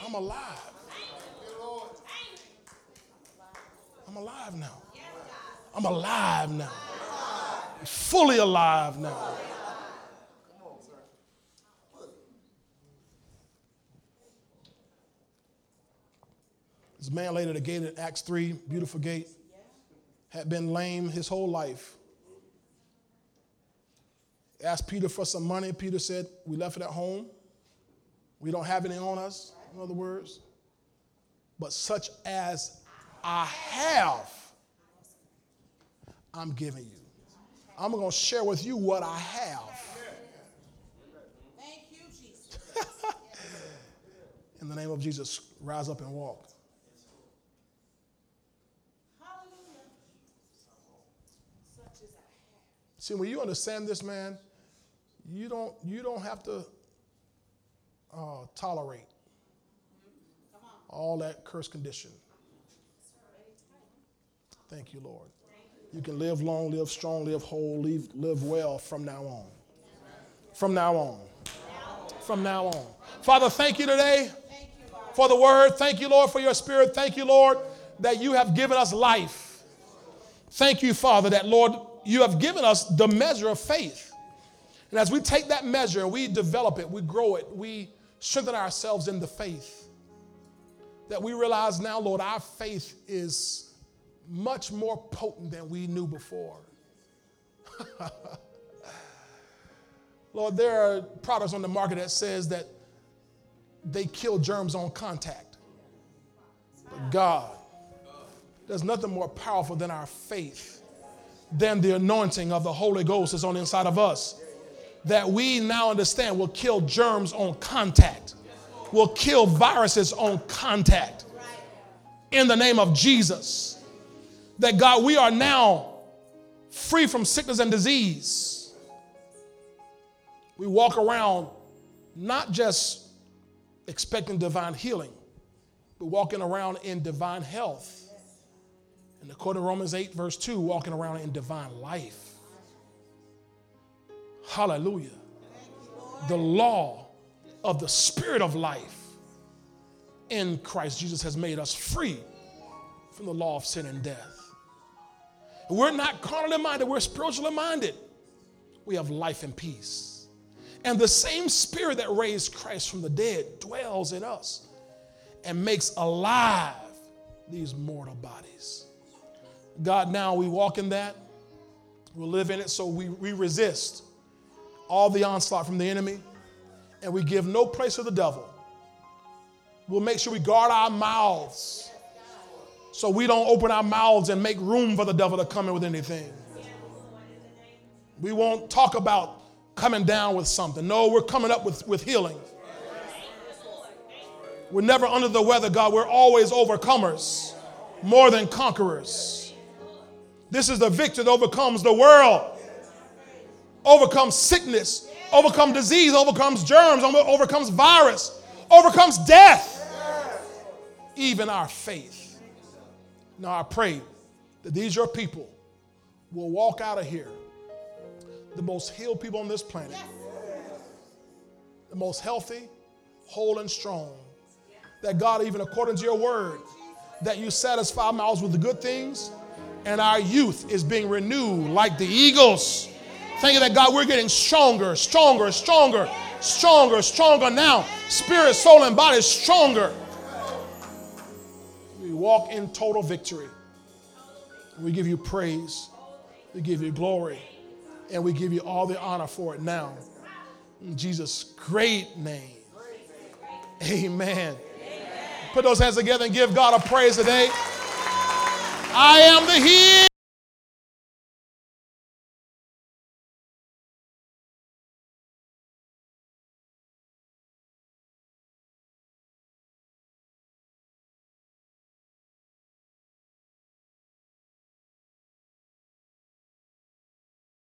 S1: I'm alive. I'm alive now. I'm alive now. Fully alive now. This man at a gate at Acts 3, beautiful gate, had been lame his whole life. Asked Peter for some money. Peter said, We left it at home. We don't have any on us, in other words. But such as I have, I'm giving you. I'm going to share with you what I have.
S2: Thank you, Jesus.
S1: In the name of Jesus, rise up and walk.
S2: Hallelujah. Such as I have.
S1: See, when you understand this, man, you don't you don't have to uh, tolerate all that curse condition. Thank you, Lord. You can live long, live strong, live whole, live, live well from now on. From now on. From now on. Father, thank you today for the word. Thank you, Lord, for your spirit. Thank you, Lord, that you have given us life. Thank you, Father, that, Lord, you have given us the measure of faith. And as we take that measure we develop it, we grow it, we strengthen ourselves in the faith, that we realize now, Lord, our faith is much more potent than we knew before. Lord, there are products on the market that says that they kill germs on contact. But God, there's nothing more powerful than our faith, than the anointing of the Holy Ghost is on the inside of us. That we now understand will kill germs on contact, will kill viruses on contact. In the name of Jesus. That God, we are now free from sickness and disease. We walk around not just expecting divine healing, but walking around in divine health. And according to Romans 8, verse 2, walking around in divine life. Hallelujah. The law of the Spirit of life in Christ Jesus has made us free from the law of sin and death. We're not carnally minded, we're spiritually minded. We have life and peace. And the same spirit that raised Christ from the dead dwells in us and makes alive these mortal bodies. God, now we walk in that, we live in it, so we, we resist all the onslaught from the enemy and we give no place to the devil. We'll make sure we guard our mouths so we don't open our mouths and make room for the devil to come in with anything. We won't talk about coming down with something. No, we're coming up with, with healing. We're never under the weather, God. We're always overcomers, more than conquerors. This is the victor that overcomes the world, overcomes sickness, overcomes disease, overcomes germs, overcomes virus, overcomes death, even our faith. Now I pray that these your people will walk out of here the most healed people on this planet, the most healthy, whole, and strong. That God, even according to your word, that you satisfy mouths with the good things, and our youth is being renewed like the eagles. Thank you that God, we're getting stronger, stronger, stronger, stronger, stronger now. Spirit, soul, and body stronger. We walk in total victory. We give you praise. We give you glory. And we give you all the honor for it now. In Jesus' great name. Amen. Put those hands together and give God a praise today. I am the He.